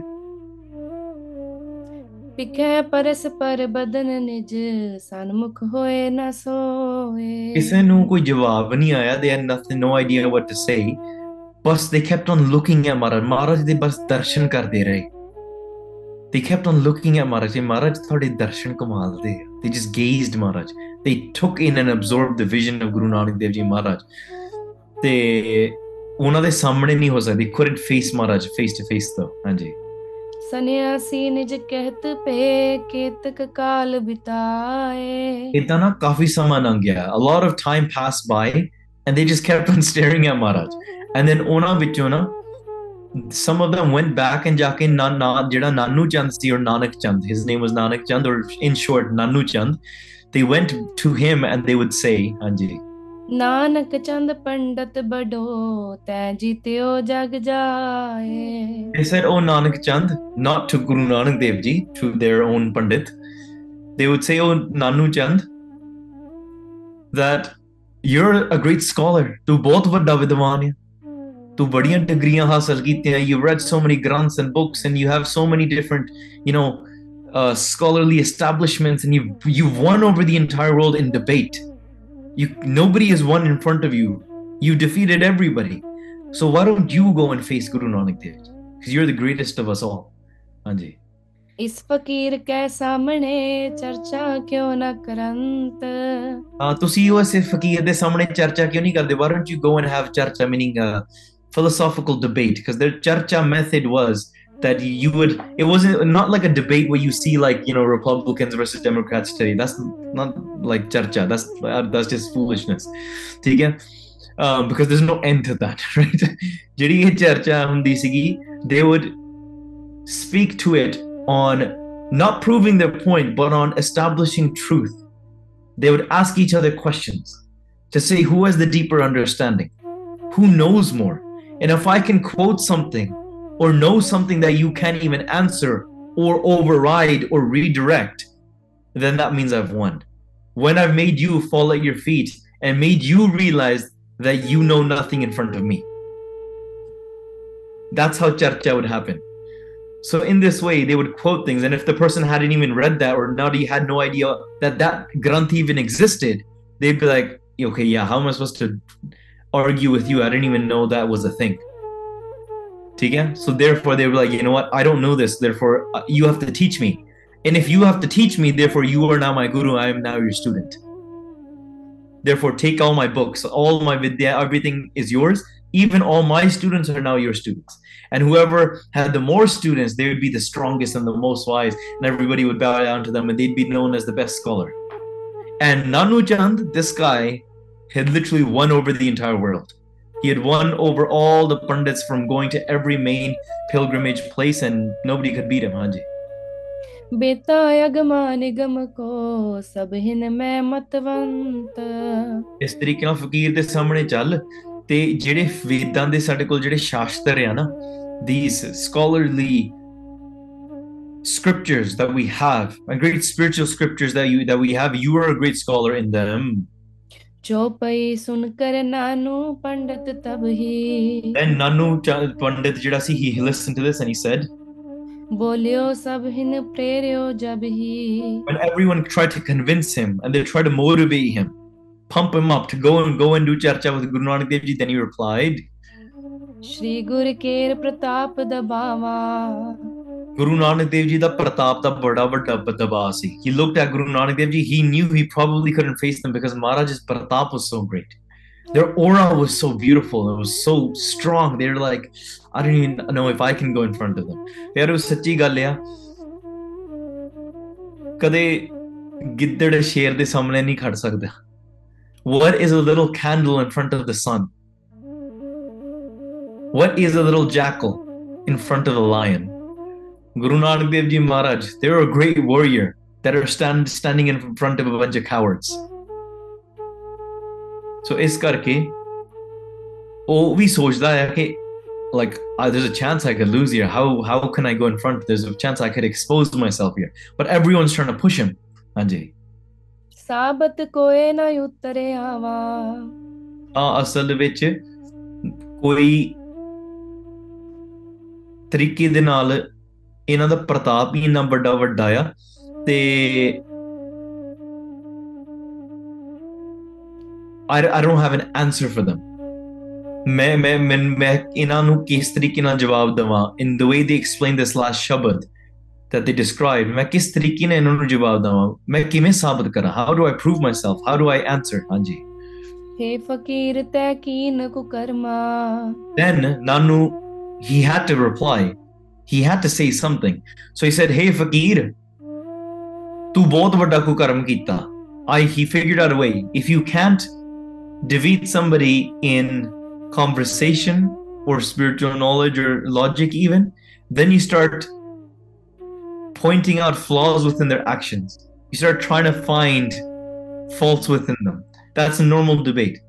ਪਿਖੈ ਪਰਸ ਪਰ ਬਦਨ ਨਿਜ ਸਨਮੁਖ ਹੋਏ ਨ ਸੋਏ ਕਿਸੇ ਨੂੰ ਕੋਈ ਜਵਾਬ ਨਹੀਂ ਆਇਆ they had nothing no idea what to say bus they kept on looking at Maharaj Maharaj they ਬਸ ਦਰਸ਼ਨ ਕਰਦੇ ਰਹੇ they kept on looking at ਮਹਾਰਾਜ ਮਹਾਰਾਜ ਤੁਹਾਡੇ ਦਰਸ਼ਨ ਕਮਾਲ ਦੇ ਆ they just gazed Maharaj they took in and absorbed the vision of Guru Nanak Dev Ji ਮਹਾਰਾਜ ਤੇ ਉਹਨਾਂ ਦੇ ਸਾਹਮਣੇ ਨਹੀਂ ਹੋ ਸਕਦੀ couldn't face Maharaj face to face though ਹਾਂਜੀ ਸੰਨਿਆਸੀ ਨਿਜ ਕਹਿਤ ਪੇ ਕੇਤਕ ਕਾਲ ਬਿਤਾਏ ਇਦਾਂ ਨਾ ਕਾਫੀ ਸਮਾਂ ਲੰਘ ਗਿਆ a lot of time passed by and they just kept on [laughs] staring at Maharaj and then ਉਹਨਾਂ ਵਿੱਚੋਂ ਨਾ some of them went back and ਜਾ ਕੇ ਨਾ ਨਾ ਜਿਹੜਾ ਨਾਨੂ ਚੰਦ ਸੀ or Nanak Chand his name was Nanak Chand or in short Nanu Chand they went to him and they would say ਹਾਂਜੀ ਨਾਨਕ ਚੰਦ ਪੰਡਤ ਬਡੋ ਤੈ ਜਿਤਿਓ ਜਗ ਜਾਏ They said, Oh Nanak Chand, not to Guru Nanak Dev Ji, to their own Pandit. They would say, Oh Nanu Chand, that you're a great scholar. Tu bahut vadda vidwan hai. Tu badiyan degrees hasil kitiyan. You've read so many granths and books and you have so many different, you know, uh, scholarly establishments and you've won over the entire world in debate. You nobody has won in front of you you defeated everybody so why don't you go and face Guru Nanak Dev because you're the greatest of us all ਹਾਂਜੀ ਇਸ ਫਕੀਰ ਕੈ ਸਾਹਮਣੇ ਚਰਚਾ ਕਿਉਂ ਨ ਕਰੰਤ uh, ਤੁਸੀਂ ਉਸੇ ਫਕੀਰ ਦੇ ਸਾਹਮਣੇ ਚਰਚਾ ਕਿਉਂ ਨਹੀਂ ਕਰਦੇ why don't you go and have charcha meaning a philosophical debate because their charcha method was that you would it wasn't not like a debate where you see like you know republicans versus democrats today that's not like charcha that's that's just foolishness ਠੀਕ ਹੈ um, because there's no end to that [laughs] right ਜਿਹੜੀ ਇਹ ਚਰਚਾ ਹੁੰਦੀ ਸੀਗੀ they would speak to it on not proving their point but on establishing truth they would ask each other questions to say who has the deeper understanding, who knows more. And if I can quote something or know something that you can't even answer or override or redirect, then that means I've won. When I've made you fall at your feet and made you realize that you know nothing in front of me. That's how charcha would happen. So in this way, they would quote things, and if the person hadn't even read that or he had no idea that that granth even existed, they'd be like, "Okay, yeah, how am I supposed to argue with you? I didn't even know that was a thing." ठीक है? So therefore, they were like, "You know what? I don't know this. Therefore, uh, you have to teach me. And if you have to teach me, therefore, you are now my guru. I am now your student. Therefore, take all my books, all my vidya, everything is yours. Even all my students are now your students." And whoever had the more students, they would be the strongest and the most wise, and everybody would bow down to them, and they'd be known as the best scholar. And Nanu Chand, this guy, had literally won over the entire world. He had won over all the pundits from going to every main pilgrimage place, and nobody could beat him, Hanji. ਬੇਤਾ ਅਗਮਾ ਨਿਗਮ ਕੋ ਸਭ ਹਿਨ ਮੈਂ ਮਤਵੰਤ ਇਸ ਤਰੀਕੇ ਨਾਲ ਫਕੀਰ ਦੇ ਸਾਹਮਣੇ ਚੱਲ ਤੇ ਜਿਹੜੇ ਵੇਦਾਂ ਦੇ ਸਾਡੇ ਕੋਲ ਜਿਹੜੇ ਸ਼ਾਸਤਰ ਆ ਨਾ these scholarly scriptures that we have and great spiritual scriptures that you that we have you are a great scholar in them ਚੌਪਈ ਸੁਣ ਕਰ ਨਾਨੂ ਪੰਡਤ ਤਬ ਹੀ then nanu pandit ਜਿਹੜਾ ਸੀ he listened to this and he said ਬੋਲਿਓ ਸਭ ਹਿਨ ਪ੍ਰੇਰਿਓ ਜਬ ਹੀ when everyone tried to convince him and they tried to motivate him pump him up to go and go and do charcha with guru nanak dev ji then he replied ਸ਼੍ਰੀ ਗੁਰ ਕੇਰ ਪ੍ਰਤਾਪ ਦਬਾਵਾ Guru Nanak Dev Ji da pratap da bada bada badaba si. He looked at Guru Nanak Dev Ji, he knew he probably couldn't face them because Maharaj's pratap was so great. Their aura was so beautiful, it was so strong. They're like, I don't even know if I can go in front of them. ਯਾਰ ਉਹ ਸੱਚੀ ਗੱਲ ਆ ਕਦੇ ਗਿੱਦੜ ਸ਼ੇਰ ਦੇ ਸਾਹਮਣੇ ਨਹੀਂ ਖੜ ਸਕਦਾ What is a little candle in front of the sun? What is a little jackal in front of a lion? Guru Nanak Dev Ji Maharaj, they're a great warrior that are stand, standing in front of a bunch of cowards. So ਇਸ ਕਰਕੇ ਉਹ ਵੀ ਸੋਚਦਾ ਹੈ ਕਿ like uh, there's a chance I could lose here. How how can I go in front? There's a chance I could expose myself here. But everyone's trying to push him. Anji. ਸਾਬਤ ਕੋਏ ਨਾ ਉਤਰੇ ਆਵਾ ਆ ਅਸਲ ਵਿੱਚ ਕੋਈ ਤਰੀਕੇ ਦੇ ਨਾਲ ਇਹਨਾਂ ਦਾ ਪ੍ਰਤਾਪ ਹੀ ਇੰਨਾ ਵੱਡਾ ਵੱਡਾ ਆ ਤੇ I I don't have an answer for them ਮੈਂ ਮੈਂ ਮੈਂ ਇਹਨਾਂ ਨੂੰ ਕਿਸ ਤਰੀਕੇ ਨਾਲ ਜਵਾਬ ਦਵਾਂ in the way they explained this last ਸ਼ਬਦ that they described ਮੈਂ ਕਿਸ ਤਰੀਕੇ ਨਾਲ ਇਹਨਾਂ ਨੂੰ ਜਵਾਬ ਦਵਾਂ ਮੈਂ ਕਿਵੇਂ ਸਾਬਤ ਕਰਾਂ how do i prove myself how do i answer ਹਾਂਜੀ ਹੇ ਫਕੀਰ ਤੈਕੀਨ ਕੁਕਰਮਾ then nanu he had to reply He had to say something. So he said, Hey Fakir, tu bahut vada kukaram kita. I he figured out a way. If you can't defeat somebody in conversation or spiritual knowledge or logic even, then you start pointing out flaws within their actions. You start trying to find faults within them. That's a normal debate.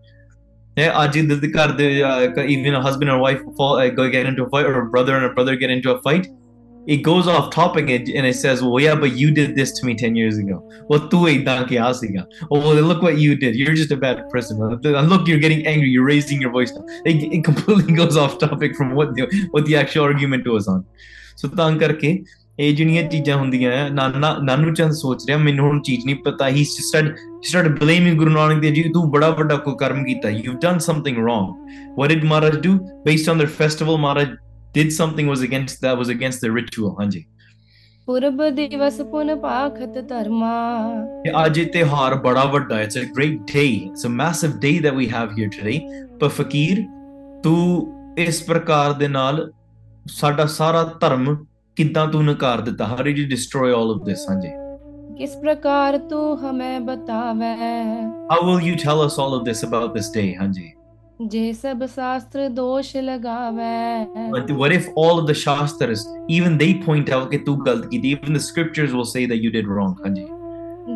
Yeah, Ajit Dildikar, uh, the, even a husband and wife fall, uh, go get into a fight, or a brother and a brother get into a fight. It goes off topic and, and it says, well, yeah, but you did this to me 10 years ago. Well, tu oh, Well, look what you did. You're just a bad person. Look, you're getting angry. You're raising your voice. It, it completely [laughs] goes off topic from what the, what the actual argument was on. So, tankar karke, ਇਹ ਜਿਹੜੀਆਂ ਚੀਜ਼ਾਂ ਹੁੰਦੀਆਂ ਨਾਨ ਨਾਨੂ ਚੰਦ ਸੋਚ ਰਿਹਾ ਮੈਨੂੰ ਹੁਣ ਚੀਜ਼ ਨਹੀਂ ਪਤਾ ਹੀ start start blaming Guru Nanak Dev ji ਤੂੰ ਬੜਾ ਵੱਡਾ ਕੋਈ ਕਰਮ ਕੀਤਾ you've done something wrong what did Maharaj do based on their festival Maharaj did something was against that was against their ritual ਹਾਂਜੀ ਪੁਰਬ ਦਿਵਸ ਪੁਨ ਪਾਖਤ ਧਰਮਾ। ਅੱਜ ਇਹ ਤਿਹਾਰ ਬੜਾ ਵੱਡਾ it's a great day it's a massive day that we have here today ਪਰ ਫਕੀਰ ਤੂੰ ਇਸ ਪ੍ਰਕਾਰ ਦੇ ਨਾਲ ਸਾਡਾ ਸਾਰਾ ਧਰਮ ਕਿੱਦਾਂ ਤੂੰ ਨਕਾਰ ਦਿੱਤਾ ਹਰ ਜੀ ਡਿਸਟਰੋਏ ਆਲ ਆਫ ਦਿਸ ਹਾਂਜੀ ਕਿਸ ਪ੍ਰਕਾਰ ਤੂੰ ਹਮੇ ਬਤਾਵੇ how will you tell us all of this about this day ਹਾਂਜੀ ਜੇ ਸਭ ਸ਼ਾਸਤਰ ਦੋਸ਼ ਲਗਾਵੇ but what if all of the shastras even they point out ਕਿ ਤੂੰ ਗਲਤ ਕੀਤੀ even the scriptures will say that you did wrong ਹਾਂਜੀ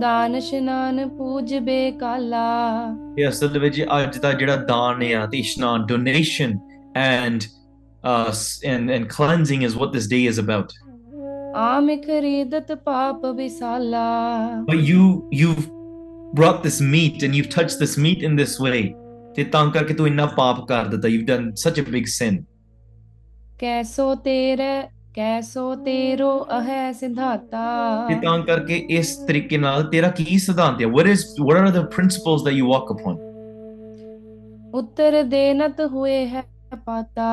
ਦਾਨ ਇਸ਼ਨਾਨ ਪੂਜ ਬੇਕਾਲਾ ਇਹ ਅਸਲ ਵਿੱਚ ਅੱਜ ਦਾ ਜਿਹੜਾ ਦਾਨ ਆ ਤੇ ਇਸ਼ਨਾਨ donation and uh, and, and cleansing is what this day is about. But you you've brought this meat and you've touched this meat in this way. You've done such a big sin. ਕੈਸੋ ਤੇਰੇ ਅਹੈ ਸਿਧਾਤਾ ਕਰਕੇ ਇਸ ਤਰੀਕੇ ਨਾਲ ਤੇਰਾ ਕੀ ਸਿਧਾਂਤ ਹੈ what is what are the principles that you walk upon ਉੱਤਰ ਦੇਨਤ ਹੋਏ ਹੈ पाता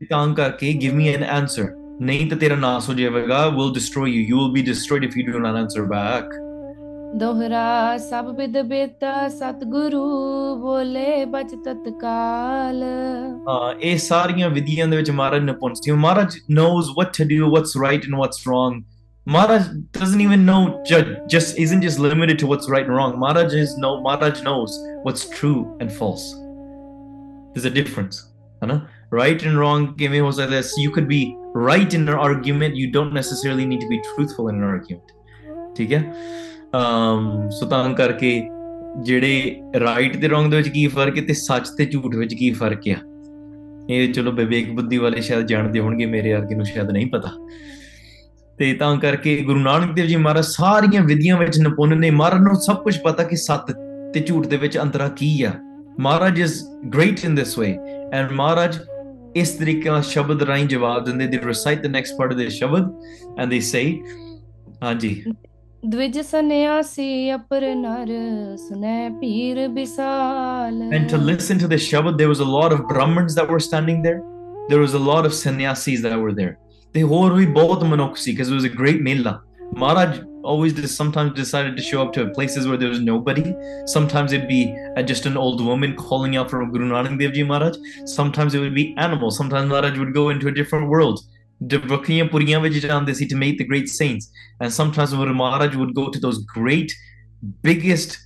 ਤੇ ਤਾਂ ਕਰਕੇ give me an answer ਨਹੀਂ ਤਾਂ ਤੇਰਾ ਨਾਸ ਹੋ ਜਾਵੇਗਾ will destroy you you will be destroyed if you do not answer back दोहरा सब विद बेता सतगुरु बोले बच तत्काल ਹਾਂ ਇਹ ਸਾਰੀਆਂ ਵਿਧੀਆਂ ਦੇ ਵਿੱਚ ਮਹਾਰਾਜ ਨਿਪੁੰਨ ਸੀ ਮਹਾਰਾਜ knows what to do what's right and what's wrong Maharaj doesn't even know ju- just isn't just limited to what's right and wrong Maharaj is no Maharaj knows what's true and false there's a difference है ना right and wrong ਕਿਵੇਂ ਹੋ ਸਕਦਾ ਹੈ? You could be right in an argument. You don't necessarily need to be truthful in an argument. ਠੀਕ ਹੈ? Um ਸੋ ਤਾਂ ਕਰਕੇ ਜਿਹੜੇ ਰਾਈਟ ਤੇ ਰੋਂਗ ਦੇ ਵਿੱਚ ਕੀ ਫ਼ਰਕ ਹੈ ਤੇ ਸੱਚ ਤੇ ਝੂਠ ਵਿੱਚ ਕੀ ਫ਼ਰਕ ਆ? ਇਹ ਚਲੋ ਵਿਵੇਕ ਬੁੱਧੀ ਵਾਲੇ ਸ਼ਾਇਦ ਜਾਣਦੇ ਹੋਣਗੇ, ਮੇਰੇ ਵਰਗੇ ਨੂੰ ਸ਼ਾਇਦ ਨਹੀਂ ਪਤਾ। ਤੇ ਤਾਂ ਕਰਕੇ ਗੁਰੂ ਨਾਨਕ ਦੇਵ ਜੀ ਮਹਾਰਾਜ ਸਾਰੀਆਂ ਵਿਧੀਆਂ ਵਿੱਚ ਨਿਪੁੰਨ ਨੇ। ਮਹਾਰਾਜ ਨੂੰ ਸਭ ਕੁਝ ਪਤਾ ਕਿ ਸੱਤ ਤੇ ਝੂਠ ਦੇ ਵਿੱਚ ਅੰਤਰਾ ਕੀ ਆ। Maharaj is great in this way and ਮਹਾਰਾਜ ਇਸ ਤਰੀਕੇ ਨਾਲ ਸ਼ਬਦ ਰਾਹੀਂ ਜਵਾਬ ਦਿੰਦੇ they recite the next part of the ਸ਼ਬਦ and they say ਹਾਂਜੀ द्विज सन्यासी अपर नर सुनै पीर विशाल And to listen to the Shabad, there was a lot of Brahmins that were standing there. There was a lot of sannyasis that were there. They ਹੋਰ ਵੀ ਬਹੁਤ ਮਨੁੱਖ ਸੀ because it was a great mela. Maharaj always just sometimes decided to show up to places where there was nobody. Sometimes it'd be uh, just an old woman calling out from Guru Nanak Dev Ji Maharaj. Sometimes it would be animals. Sometimes Maharaj would go into a different world. The Vakriyan Puriyan ਵਿੱਚ ਜਾਂਦੇ ਸੀ to meet the great saints. And sometimes when Maharaj would go to those great, biggest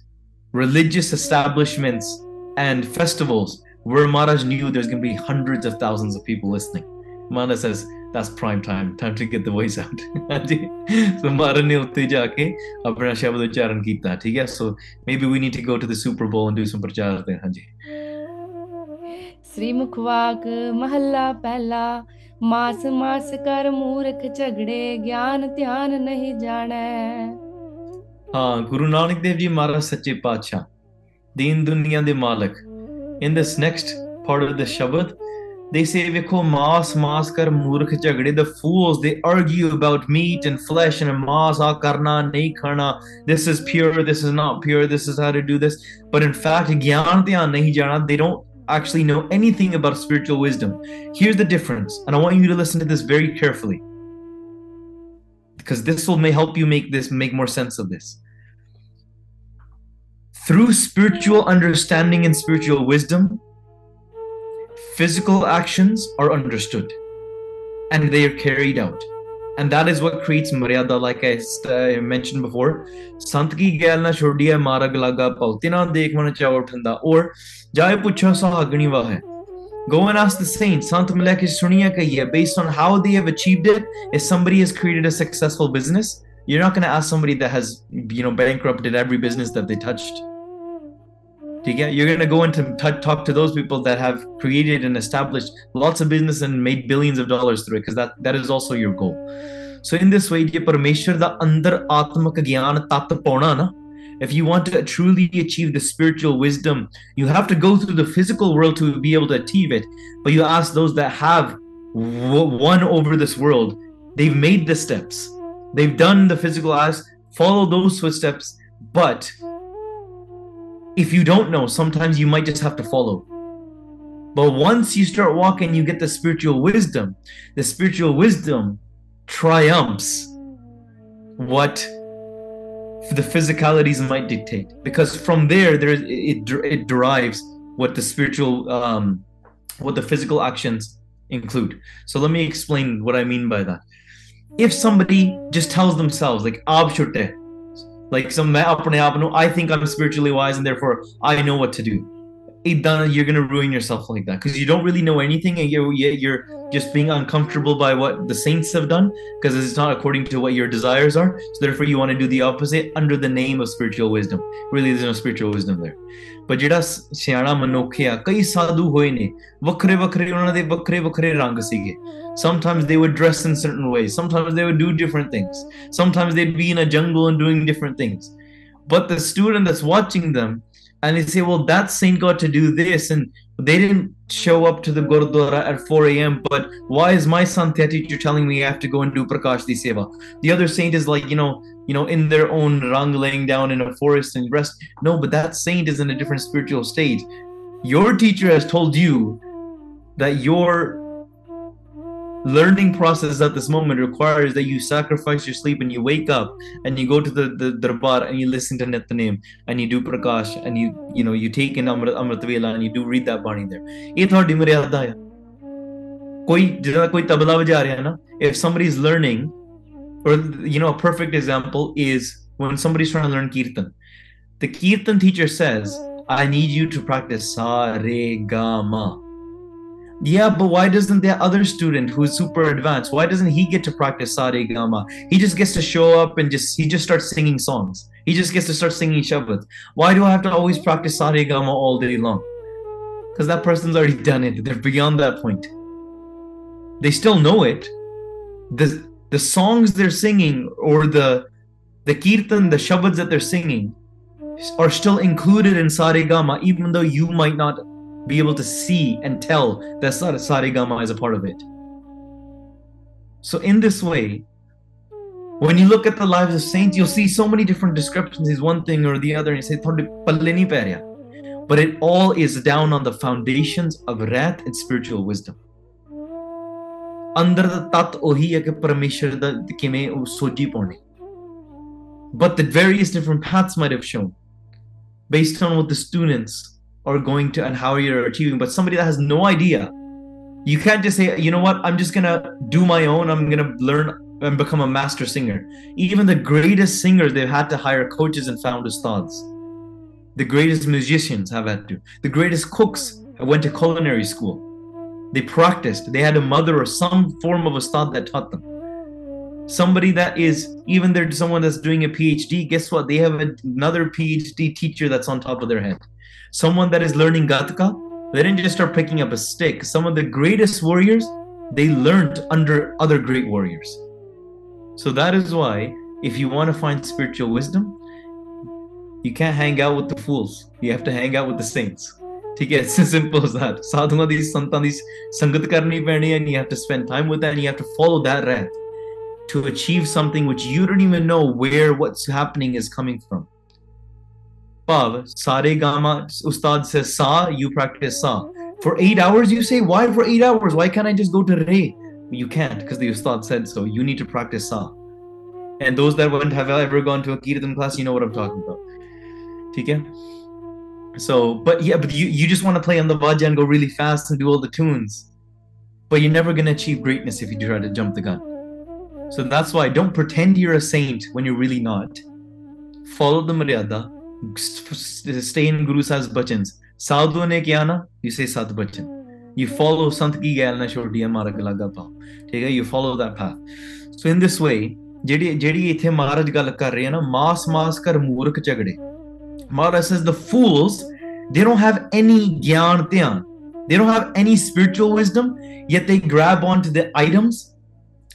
religious establishments and festivals where Maharaj knew there's going to be hundreds of thousands of people listening. Maharaj says, that's prime time time to get the voice out ਹਾਂਜੀ। So ਮਾਰਨ ਨੇ ਉੱਤੇ ਜਾ ਕੇ ਆਪਣਾ ਸ਼ਬਦ ਉਚਾਰਨ ਕੀਤਾ ਠੀਕ ਹੈ? So maybe we need to go to the Super Bowl and do some ਪ੍ਰਚਾਰ ਦੇ ਹਾਂਜੀ। ਸ੍ਰੀ ਮੁਖਵਾਕ ਮਹੱਲਾ ਪਹਿਲਾ ਮਾਸ ਮਾਸ ਕਰ ਮੂਰਖ ਝਗੜੇ ਗਿਆਨ ਧਿਆਨ ਨਹੀਂ ਜਾਣੈ। ਹਾਂ ਗੁਰੂ ਨਾਨਕ ਦੇਵ ਜੀ ਮਹਾਰਾਜ ਸੱਚੇ ਪਾਤਸ਼ਾਹ ਦੀਨ ਦੁਨੀਆ ਦੇ ਮਾਲਕ। In this next part of the shabad They say, Vikho maas maas kar murkh chagde. The fools, they argue about meat and flesh and maas a karna nahi karna. This is pure, this is not pure, this is how to do this. But in fact. They don't actually know anything about spiritual wisdom. Here's the difference, and I want you to listen to this very carefully. Because this will may help you make this make more sense of this. Through spiritual understanding and spiritual wisdom, physical actions are understood and they are carried out. And that is what creates maryada, like I uh, mentioned before. Sant ki galna na chhodi hai mara galaga pautina dekhmana chao uthanda or jaye puchha sahagni va hai. Go and ask the saints. Sant milak is suniya. Based on how they have achieved it, if somebody has created a successful business, you're not going to ask somebody that has you know bankrupted every business that they touched. You get? You're going to go into t- talk to those people that have created and established lots of business and made billions of dollars through it, because that that is also your goal. So in this way, if you want to truly achieve the spiritual wisdom, you have to go through the physical world to be able to achieve it. But you ask those that have won over this world, they've made the steps, they've done the physical ask follow those footsteps, but if you don't know, sometimes you might just have to follow. But once you start walking, you get the spiritual wisdom. The spiritual wisdom triumphs what the physicalities might dictate because from there there it, it derives what the spiritual um what the physical actions include so let me explain what i mean by that if somebody just tells themselves like like some i think i'm spiritually wise and therefore i know what to do you're going to ruin yourself like that because you don't really know anything and you're, you're just being uncomfortable by what the saints have done because it's not according to what your desires are so therefore you want to do the opposite under the name of spiritual wisdom really there's no spiritual wisdom there but ਜਿਹੜਾ ਸਿਆਣਾ ਮਨੁੱਖ ਆ ਕਈ ਸਾਧੂ ਹੋਏ ਨੇ ਵੱਖਰੇ ਵੱਖਰੇ ਉਹਨਾਂ ਦੇ ਵੱਖਰੇ ਵੱਖਰੇ ਰੰਗ ਸੀਗੇ sometimes they would dress in certain ways sometimes they would do different things sometimes they'd be in a jungle and doing different things but the student that's watching them and they say, well, that saint got to do this, and they didn't show up to the Gurdwara at 4 a.m. But why is my Santya teacher telling me I have to go and do Prakash Di Seva? The other saint is like, you know, you know, in their own rang laying down in a forest and rest. No, but that saint is in a different spiritual state. Your teacher has told you that your learning process at this moment requires that you sacrifice your sleep and you wake up and you go to the, the darbar and you listen to Nityanim and you do Prakash and you you know you take in Amrit, Amrit and you do read that Bani there. ये थोड़ी मेरे याद आया कोई जरा कोई तबला बजा if somebody is learning or you know a perfect example is when somebody's trying to learn kirtan. The kirtan teacher says I need you to practice sa re ga ma yeah, but why doesn't the other student who's super advanced? Why doesn't he get to practice Sare Gama? He just gets to show up and just he just starts singing songs. He just gets to start singing Shabad. Why do I have to always practice Sare Gama all day long? Because that person's already done it. They're beyond that point. They still know it. The the songs they're singing or the the kirtan, the Shabads that they're singing are still included in Sare Gama, even though you might not be able to see and tell that Saregama is a part of it. So, in this way, when you look at the lives of saints, you'll see so many different discrepancies, one thing or the other, and you say, but it all is down on the foundations of wrath and spiritual wisdom. ਅੰਦਰ ਦਾ ਤਤ ਉਹੀ ਹੈ ਕਿ ਪਰਮੇਸ਼ਰ ਦਾ ਕਿਵੇਂ ਉਹ ਸੋਝੀ ਪਾਉਣੀ but the various different paths might have shown based on what the students are going to and how you're achieving but somebody that has no idea you can't just say you know what? I'm just gonna do my own. I'm gonna learn and become a master singer. Even the greatest singers they've had to hire coaches and found ustads the greatest musicians have had to. The greatest cooks went to culinary school. They practiced. They had a mother or some form of a ustad that taught them somebody that is even there, someone that's doing a phd guess what? They have another phd teacher that's on top of their head. Someone that is learning gatka they didn't just start picking up a stick. Some of the greatest warriors they learned under other great warriors. So that is why if you want to find spiritual wisdom you can't hang out with the fools. You have to hang out with the saints. To get as simple as that, साधुओं दी संतां दी संगत and you have to spend time with that and you have to follow that that to achieve something which you don't even know where what's happening is coming from. Pav, sare gama, ustad says sa, you practice sa. For eight hours, you say, why for eight hours? Why can't I just go to re? You can't because the ustad said so. You need to practice sa. And those that wouldn't have ever gone to a kirtan class, you know what I'm talking about. Okay? So, but yeah, but you, you just want to play on the vajja and go really fast and do all the tunes. But you're never going to achieve greatness if you try to jump the gun. So that's why don't pretend you're a saint when you're really not. Follow the Maryada. Stay in Guru Sahib's bachans. Sadhu ne kya na? You say Sat bachan. You follow Sant ki gail na shordiya mara galaga pao. You follow that path. So in this way, ਜਿਹੜੀ ਜਿਹੜੀ ਇੱਥੇ ਮਹਾਰਾਜ ਗੱਲ ਕਰ ਰਹੇ ਆ ਨਾ ਮਾਸ ਮਾਸ ਕਰ ਮੂਰਖ ਝਗੜੇ Mara says the fools, they don't have any gyan dhyan. They don't have any spiritual wisdom, yet they grab onto the items,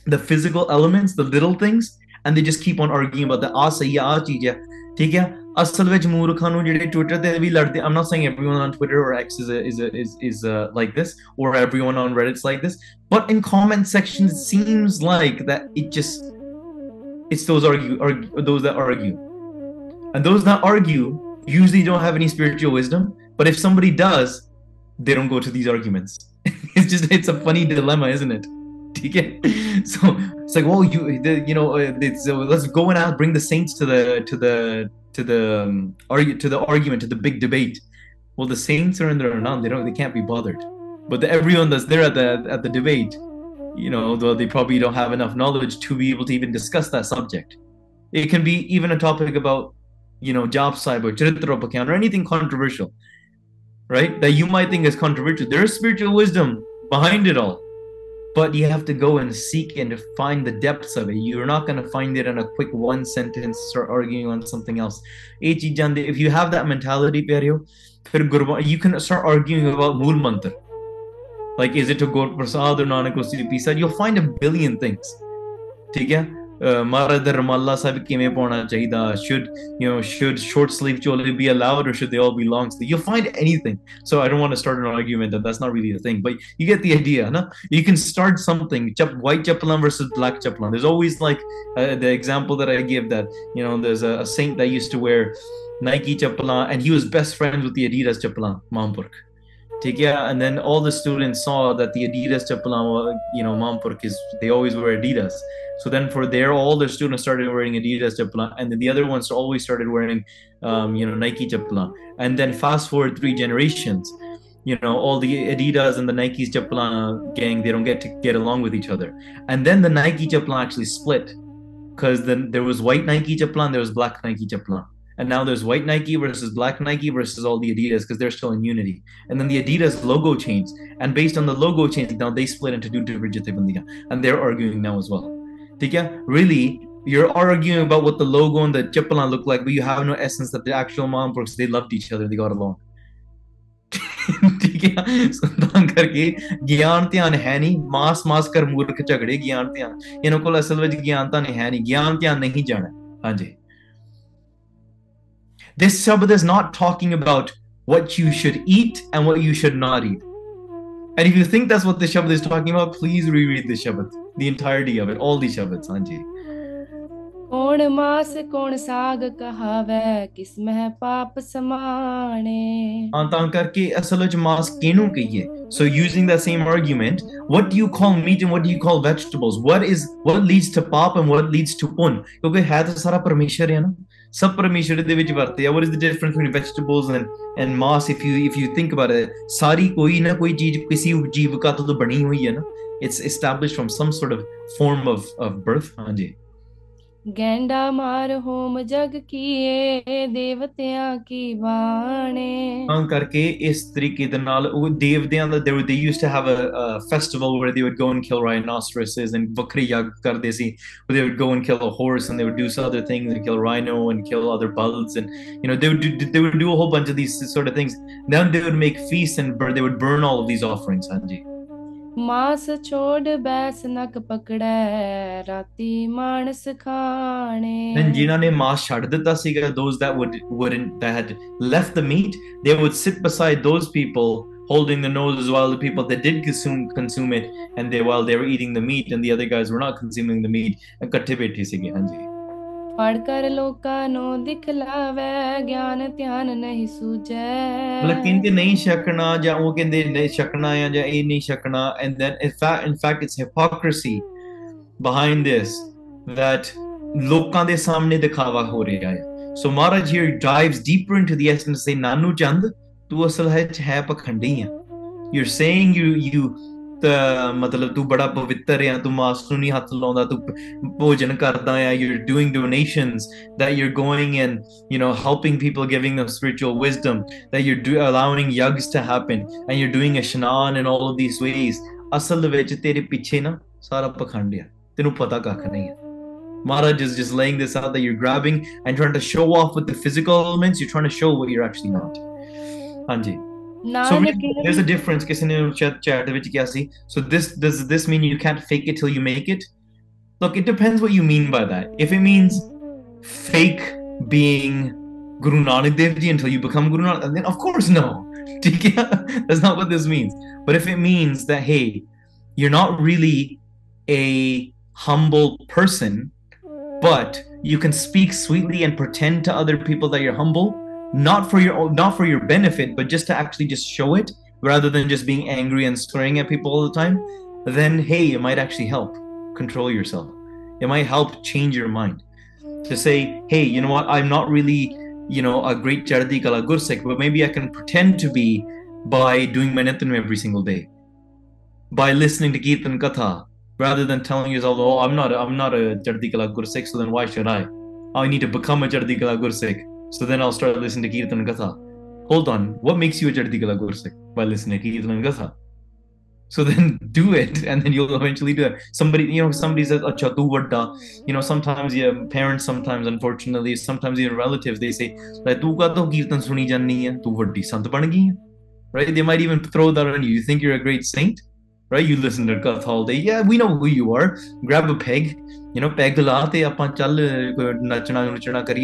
the physical elements, the little things, and they just keep on arguing about the ਆ ਸਹੀ ਆ ਚੀਜ਼ ਹੈ ਠੀਕ ਹੈ ਅਸਲ ਵਿੱਚ ਮੂਰਖਾਂ ਨੂੰ ਜਿਹੜੇ ਟਵਿੱਟਰ ਤੇ ਵੀ ਲੜਦੇ I'm not saying everyone on Twitter or X is a, is a, is is uh, like this or everyone on Reddit's like this but in comment sections it seems like that it just it's those argue, argue those that argue and those that argue usually don't have any spiritual wisdom. But if somebody does, they don't go to these arguments. [laughs] it's just it's a funny dilemma, isn't it? [laughs] so it's like, well, you you know, uh, let's go and out, bring the saints to the to the to the um, argue to the argument to the big debate. Well, the saints are in there or not, they don't they can't be bothered. But everyone that's there at the at the debate, you know, though they probably don't have enough knowledge to be able to even discuss that subject. It can be even a topic about you know, job cyber, Charitropakhyan, or anything controversial, right? That you might think is controversial. There's spiritual wisdom behind it all. But you have to go and seek and find the depths of it. You're not going to find it in a quick one sentence or arguing on something else. If you have that mentality, you can start arguing about Mool Mantra. Like, is it to go Prasad or Nanak or You'll find a billion things. Okay? Mara Dharmalla Sahib kime pona chahida. Should you know should short sleeve chole be allowed or should they all be long sleeve? You'll find anything. So I don't want to start an argument that that's not really a thing, but you get the idea, na? You can start something. White chapalan versus black chapalan. There's always like uh, the example that I give that you know there's a, saint that used to wear Nike chapalan and he was best friends with the Adidas chapalan, Mampurk yeah, and then all the students saw that the Adidas chapalan, you know, mom is they always wear Adidas. So then for there, all the students started wearing Adidas chapalan, and then the other ones always started wearing, um, you know, Nike chapalan. And then fast forward three generations, you know, all the Adidas and the Nike's chapalan gang, they don't get to get along with each other. And then the Nike chapalan actually split, because then there was white Nike chapalan, there was black Nike chapalan and now there's white Nike versus black Nike versus all the Adidas because they're still in unity. And then the Adidas logo changed, and based on the logo change, now they split into two different Jithibandiya, and they're arguing now as well. Tika, really, you're arguing about what the logo and the Chapalan look like, but you have no essence that the actual mom because they loved each other, they got along. ਠੀਕ ਹੈ ਤਾਂ ਕਰਕੇ ਗਿਆਨ ਧਿਆਨ ਹੈ ਨਹੀਂ ਮਾਸ ਮਾਸ ਕਰ ਮੂਰਖ ਝਗੜੇ ਗਿਆਨ ਧਿਆਨ ਇਹਨਾਂ ਕੋਲ ਅਸਲ ਵਿੱਚ ਗਿਆਨ ਤਾਂ ਨਹੀਂ ਹੈ ਨਹੀਂ ਗਿਆਨ ਧਿਆਨ ਨਹੀਂ ਜਾਣਾ ਹਾਂਜੀ This Shabad is not talking about what you should eat and what you should not eat. And if you think that's what this Shabad is talking about, please reread the Shabad, the entirety of it, all the Shabads, Anji. ਕੌਣ ਮਾਸ ਕੌਣ ਸਾਗ ਕਹਾਵੇ ਕਿਸ ਮਹਿ ਪਾਪ ਸਮਾਣੇ ਹਾਂ ਤਾਂ ਕਰਕੇ ਅਸਲ ਵਿੱਚ ਮਾਸ ਕਿਹਨੂੰ ਕਹੀਏ ਸੋ ਯੂজিং ਦਾ what do you call meat and what do you call vegetables? What is what leads to pop and what leads to pun? ਕਿਉਂਕਿ ਹੈ ਤਾਂ ਸਾਰਾ ਪਰਮੇਸ਼ਰ ਹੈ ਨਾ ਸਭ ਪਰਮੇਸ਼ਰ ਦੇ ਵਿੱਚ ਵਰਤੇ ਆ what is the difference between vegetables and and mass if you if you think about it ਸਾਰੀ ਕੋਈ ਨਾ ਕੋਈ ਚੀਜ਼ ਕਿਸੇ ਉਜੀਵਕਾ ਤੋਂ ਬਣੀ ਹੋਈ ਹੈ ਨਾ it's established from some sort of form of of birth ਹਾਂਜੀ ਗੈਂਡਾ ਮਾਰ ਹੋਮ ਜਗ ਕੀਏ ਦੇਵਤਿਆਂ ਕੀ ਬਾਣੇ ਤਾਂ ਕਰਕੇ ਇਸ ਤਰੀਕੇ ਦੇ ਨਾਲ ਉਹ ਦੇਵਤਿਆਂ ਦਾ they, were- they used to have a, a festival where they would go and kill rhinoceroses and ਵੱਖਰੇ ਯੱਗ ਕਰਦੇ ਸੀ where they would go and kill a horse and they would do some other things and kill rhino and kill other bulls and you know they would do, they would do a whole bunch of these sort of things then they would make feasts and bur- they would burn all of these offerings ਹਾਂਜੀ ਮਾਸ ਛੋੜ ਬੈਸ ਨਕ ਪਕੜੈ ਰਾਤੀ ਮਾਨਸ ਖਾਣੇ and ਜਿਨ੍ਹਾਂ ਨੇ ਮਾਸ ਛੱਡ ਦਿੱਤਾ ਸੀਗਾ those that would wouldn't that had left the meat they would sit beside those people holding the noses while the people that did consume consume it and they while they were eating the meat and the other guys were not consuming the meat ਇਕੱਠੇ ਬੈਠੇ ਸੀਗੇ ਹਾਂਜੀ ਫੜ ਕਰ ਲੋਕਾਂ ਨੂੰ ਦਿਖਲਾਵੇ ਗਿਆਨ ਧਿਆਨ ਨਹੀਂ ਸੂਜੈ ਮਤਲਬ ਕਹਿੰਦੇ ਨਹੀਂ ਛਕਣਾ ਜਾਂ ਉਹ ਕਹਿੰਦੇ ਨਹੀਂ ਛਕਣਾ ਜਾਂ ਇਹ ਨਹੀਂ ਛਕਣਾ and then in fact in fact it's hypocrisy behind this that ਲੋਕਾਂ ਦੇ ਸਾਹਮਣੇ ਦਿਖਾਵਾ ਹੋ ਰਿਹਾ ਹੈ। So Maharaj here dives deeper into the essence say ਨਾਨੂ ਚੰਦ ਤੂੰ ਅਸਲ ਹੈ ਹੈ ਪਖੰਡੀ ਆ you are saying you you ਮਤਲਬ ਤੂੰ ਬੜਾ ਪਵਿੱਤਰ ਆ ਤੂੰ ਮਾਸ ਨੂੰ ਨਹੀਂ ਹੱਥ ਲਾਉਂਦਾ ਤੂੰ ਭ- ਭੋਜਨ ਕਰਦਾ ਆ you're doing donations that you're going and you know helping people giving them spiritual wisdom that you're do, allowing yags to happen and you're doing a shanan in all of these ways ਅਸਲ ਦੇ ਵਿੱਚ ਤੇਰੇ ਪਿੱਛੇ ਨਾ ਸਾਰਾ ਪਖੰਡ ਆ ਤੈਨੂੰ ਪਤਾ ਕੱਖ ਨਹੀਂ ਹੈ Maharaj is just laying this out that you're grabbing and trying to show off with the physical elements you're trying to show what you're actually not so there's a difference ਕਿਸੇ ਨੇ chat chat so this does this mean you can't fake it till you make it? Look it depends what you mean by that. If it means fake being Guru Nanak Dev Ji until you become Guru Nanak then of course no. [laughs] That's not what this means. But if it means that hey you're not really a humble person but you can speak sweetly and pretend to other people that you're humble not for your not for your benefit, but just to actually just show it rather than just being angry and swearing at people all the time, then hey, it might actually help control yourself. It might help change your mind to say, hey, you know what, I'm not really, you know, a great Chardi Kala Gursikh, but maybe I can pretend to be by doing Manitanu every single day, by listening to Kirtan Katha, rather than telling yourself, oh, I'm not, I'm not a Chardi Kala Gursikh, so then why should I? I need to become a Chardi Kala Gursikh, so then I'll start listening to Kirtan Katha. Hold on, what makes you a Chardi Kala Gursikh? By listening to Kirtan Katha. So then [laughs] do it, and then you'll eventually do it. Somebody, you know, somebody says, oh, Acha, tu vadda. You know, sometimes yeah, parents, sometimes unfortunately, sometimes even relatives, they say, kirtan suni. Right? They might even throw that on you. You think you're a great saint? right? You listen to Guth all day. Yeah, we know who you are. Grab a peg, you know, peg the apan chal.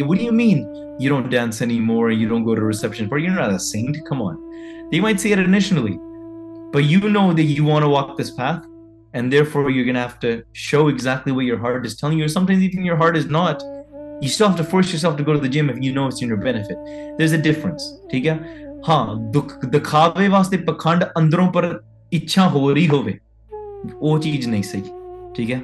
What do you mean you don't dance anymore? You don't go to reception party? You're not a saint. Come on. They might say it initially, but you know that you want to walk this path. And therefore, you're going to have to show exactly what your heart is telling you, sometimes even your heart is not. You still have to force yourself to go to the gym if you know it's in your benefit. There's a difference. ठीक है हाँ वास्ते अंदरों पर ਇੱਛਾ ਹੋ ਰਹੀ ਹੋਵੇ। ਉਹ ਚੀਜ਼ ਨਹੀਂ ਸਹੀ ਠੀਕ ਹੈ?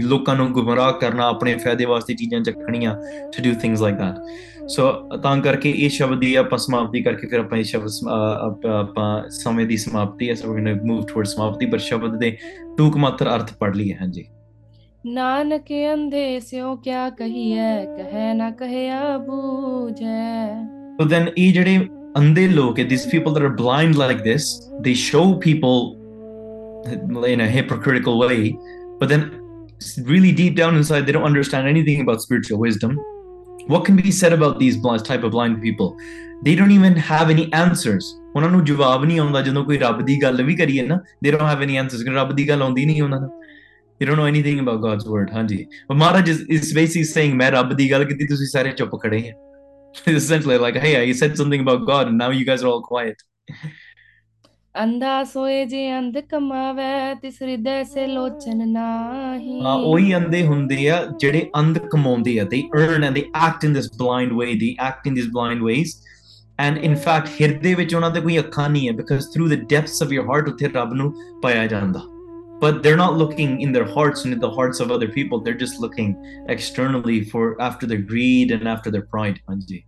ਲੋਕਾਂ ਨੂੰ ਗੁੰਮਰਾਹ ਕਰਨਾ ਆਪਣੇ ਫਾਇਦੇ ਵਾਸਤੇ ਚੀਜ਼ਾਂ ਚੱਕਣੀਆਂ to do things like that ਸੋ ਤਾਂ ਕਰਕੇ ਇਹ ਸ਼ਬਦ ਦੀ ਆਪਾਂ ਸਮਾਪਤੀ ਕਰਕੇ ਫਿਰ ਆਪਾਂ ਇਹ ਸ਼ਬਦ ਆਪਾਂ- ਸਮੇਂ ਦੀ ਸਮਾਪਤੀ ਹੈ ਸੋ going to move towards ਸਮਾਪਤੀ ਪਰ ਸ਼ਬਦ ਦੇ ਟੂਕ ਮਾਤਰ ਅਰਥ ਪੜ ਲਈਏ ਹਾਂਜੀ। ਨਾਨਕ ਅੰਧੇ ਸਿਓ ਕਿਆ ਕਹੀਐ ਕਹੈ ਨਾ ਕਹਿਆ ਬੂਝੈ। So then ਇਹ ਜਿਹੜੇ ਅੰਧੇ ਲੋਕ ਹੈ these people that are blind like this they show people in a hypocritical way but then really deep down inside they don't understand anything about spiritual wisdom what can be said about these blind, type of blind people they don't even have any answers ਉਹਨਾਂ ਨੂੰ ਜਵਾਬ ਨਹੀਂ ਆਉਂਦਾ ਜਦੋਂ ਕੋਈ ਰੱਬ ਦੀ ਗੱਲ ਵੀ ਕਰੀਏ ਨਾ they don't have any answers ਕਿ ਰੱਬ ਦੀ ਗੱਲ ਆਉਂਦੀ ਨਹੀਂ ਉਹਨਾਂ ਨੂੰ they don't know anything about God's word ਹਾਂਜੀ but Maharaj is, is basically saying ਮੈਂ ਰੱਬ ਦੀ ਗੱਲ ਕੀਤੀ ਤੁਸੀਂ ਸਾਰੇ ਚੁੱਪ ਖੜੇ ਹੈ [laughs] essentially like hey i said something about god and now you guys are all quiet ਅੰਧਾ ਸੋਏ ਜੇ ਅੰਧ ਕਮਾਵੇ ਤਿਸ ਹਿਰਦੈ ਸੇ ਲੋਚਨ ਨਾਹੀ ਹਾਂ ਉਹੀ ਅੰਦੇ ਹੁੰਦੇ ਆ ਜਿਹੜੇ ਅੰਧ ਕਮਾਉਂਦੇ ਆ they earn and they act in this blind way they act in these blind ways and in fact ਹਿਰਦੇ ਵਿੱਚ ਉਹਨਾਂ ਦੇ ਕੋਈ ਅੱਖਾਂ ਨਹੀਂ ਹੈ because through the depths of your heart ਉੱਥੇ ਰੱਬ ਨੂੰ ਪਾਇਆ ਜਾਂਦਾ but they're not looking in their hearts and in the hearts of other people they're just looking externally for after their greed and after their pride ਹਾਂਜੀ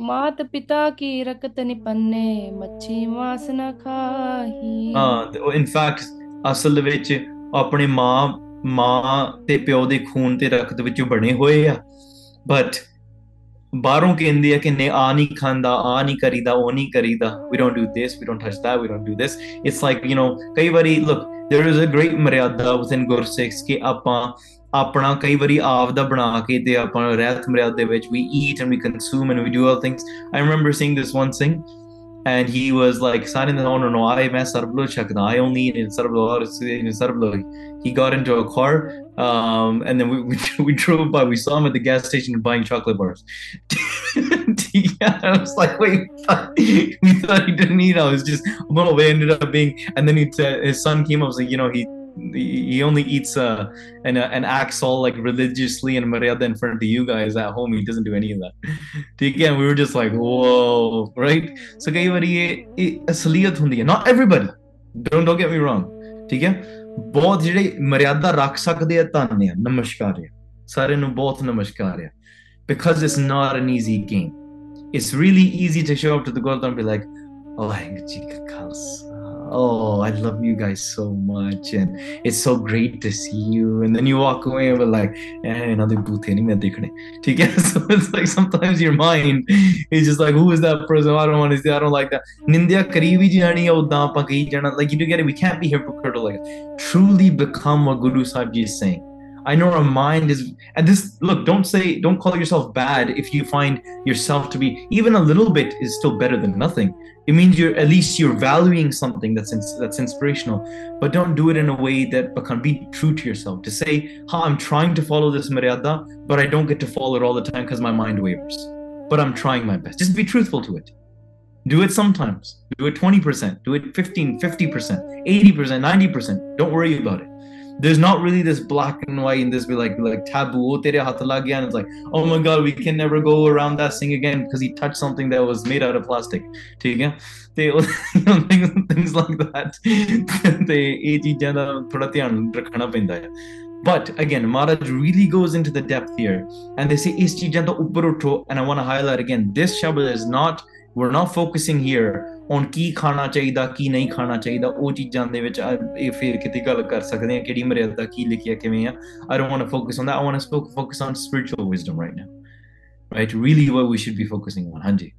ਮਾਤ ਪਿਤਾ ਕੀ ਰਕਤ ਨਿਪੰਨੇ ਮੱਛੀ ਮਾਸ ਨ ਖਾਹੀ ਹਾਂ ਤੇ ਉਹ ਇਨ ਫੈਕਟ ਅਸਲ ਵਿੱਚ ਆਪਣੇ ਮਾਂ ਮਾਂ ਤੇ ਪਿਓ ਦੇ ਖੂਨ ਤੇ ਰਕਤ ਵਿੱਚੋਂ ਬਣੇ ਹੋਏ ਆ ਬਟ ਬਾਹਰੋਂ ਕਹਿੰਦੇ ਆ ਕਿ ਨੇ ਆ ਨਹੀਂ ਖਾਂਦਾ ਆ ਨਹੀਂ ਕਰੀਦਾ ਉਹ ਨਹੀਂ ਕਰੀਦਾ we don't do this we don't touch that we don't do this it's like you know ਕਈ ਵਾਰੀ there is a great great maryada with in Gursikhs ਕਿ ਆਪਾਂ ਆਪਣਾ ਕਈ ਵਾਰੀ ਆਪ ਦਾ ਬਣਾ ਕੇ ਤੇ ਆਪਾਂ ਰਹਿਤ ਮਰਿਆਦ ਦੇ ਵਿੱਚ we eat and we consume and we do all things I remember seeing this one and he was like signing no no no I am Sarbloh Chakna I only eat in Sarbloh in Sarbloh he got into a car um, and then we, we, [laughs] we drove by. We saw him at the gas station buying chocolate bars. [laughs] [laughs] Yeah, I was like, wait, [laughs] [laughs] we thought, he didn't eat. I was just a little bit ended up being, and then he t- his son came up was like, you know, he he only eats uh, and uh, and acts all like religiously and maryada in front of you guys at home. He doesn't do any of that. Again, we were just like, whoa, right? So कई बार ये Not everybody. Don't don't get me wrong. ठीक है. ਬਹੁਤ ਜਿਹੜੇ ਮਰਿਆਦਾ ਰੱਖ ਸਕਦੇ ਆ ਧੰਨ ਨਮਸਕਾਰ ਆ ਸਾਰਿਆਂ ਨੂੰ ਬਹੁਤ ਨਮਸਕਾਰ ਆ because it's not an easy game it's really easy to show up to the Golden and be like, oh, oh, I love you guys so much, and it's so great to see you. And then you walk away and we're like, eh, another booth ठीक है? [laughs] So it's like sometimes your mind is just like, who is that person? I don't want to see. I don't like that. Nindya karibi jani ya udda kahi jana. Like you do get it. We can't be hypocritical. Like truly become what Guru Sahib Ji is saying. I know our mind is, and this, look, don't say, don't call yourself bad if you find yourself to be even a little bit is still better than nothing. It means you're at least you're valuing something that's ins- that's inspirational, but don't do it in a way that can be true to yourself. To say, "Ha, I'm trying to follow this maryada, but I don't get to follow it all the time because my mind wavers. But I'm trying my best. Just be truthful to it. Do it sometimes. Do it 20%. Do it 15, 50%, 80%, 90%. Don't worry about it there's not really this black and white and this be like like taboo oh, tere haath lag gaya, and it's like oh my god we can never go around that thing again because he touched something that was made out of plastic ਠੀਕ ਹੈ ਤੇ you know, things, things like that ਤੇ ਇਹ ਚੀਜ਼ਾਂ ਦਾ ਥੋੜਾ ਧਿਆਨ ਰੱਖਣਾ ਪੈਂਦਾ ਹੈ but again Maharaj really goes into the depth here and they say ਇਸ ਚੀਜ਼ਾਂ ਤੋਂ ਉੱਪਰ ਉਠੋ and I want to highlight again this shabad is not we're not focusing here on ਕੀ ਖਾਣਾ ਚਾਹੀਦਾ ਕੀ ਨਹੀਂ ਖਾਣਾ ਚਾਹੀਦਾ। ਉਹ ਚੀਜ਼ਾਂ ਦੇ ਵਿੱਚ ਇਹ ਫੇਰ ਕਿਤੇ ਗੱਲ ਕਰ ਸਕਦੇ ਆ ਕਿਹੜੀ ਮਰਿਆਦਾ ਕੀ ਲਿਖਿਆ ਕਿਵੇਂ ਆ। I don't want to focus on that I want to focus on spiritual wisdom right now right really what we should be focusing on ਹਾਂਜੀ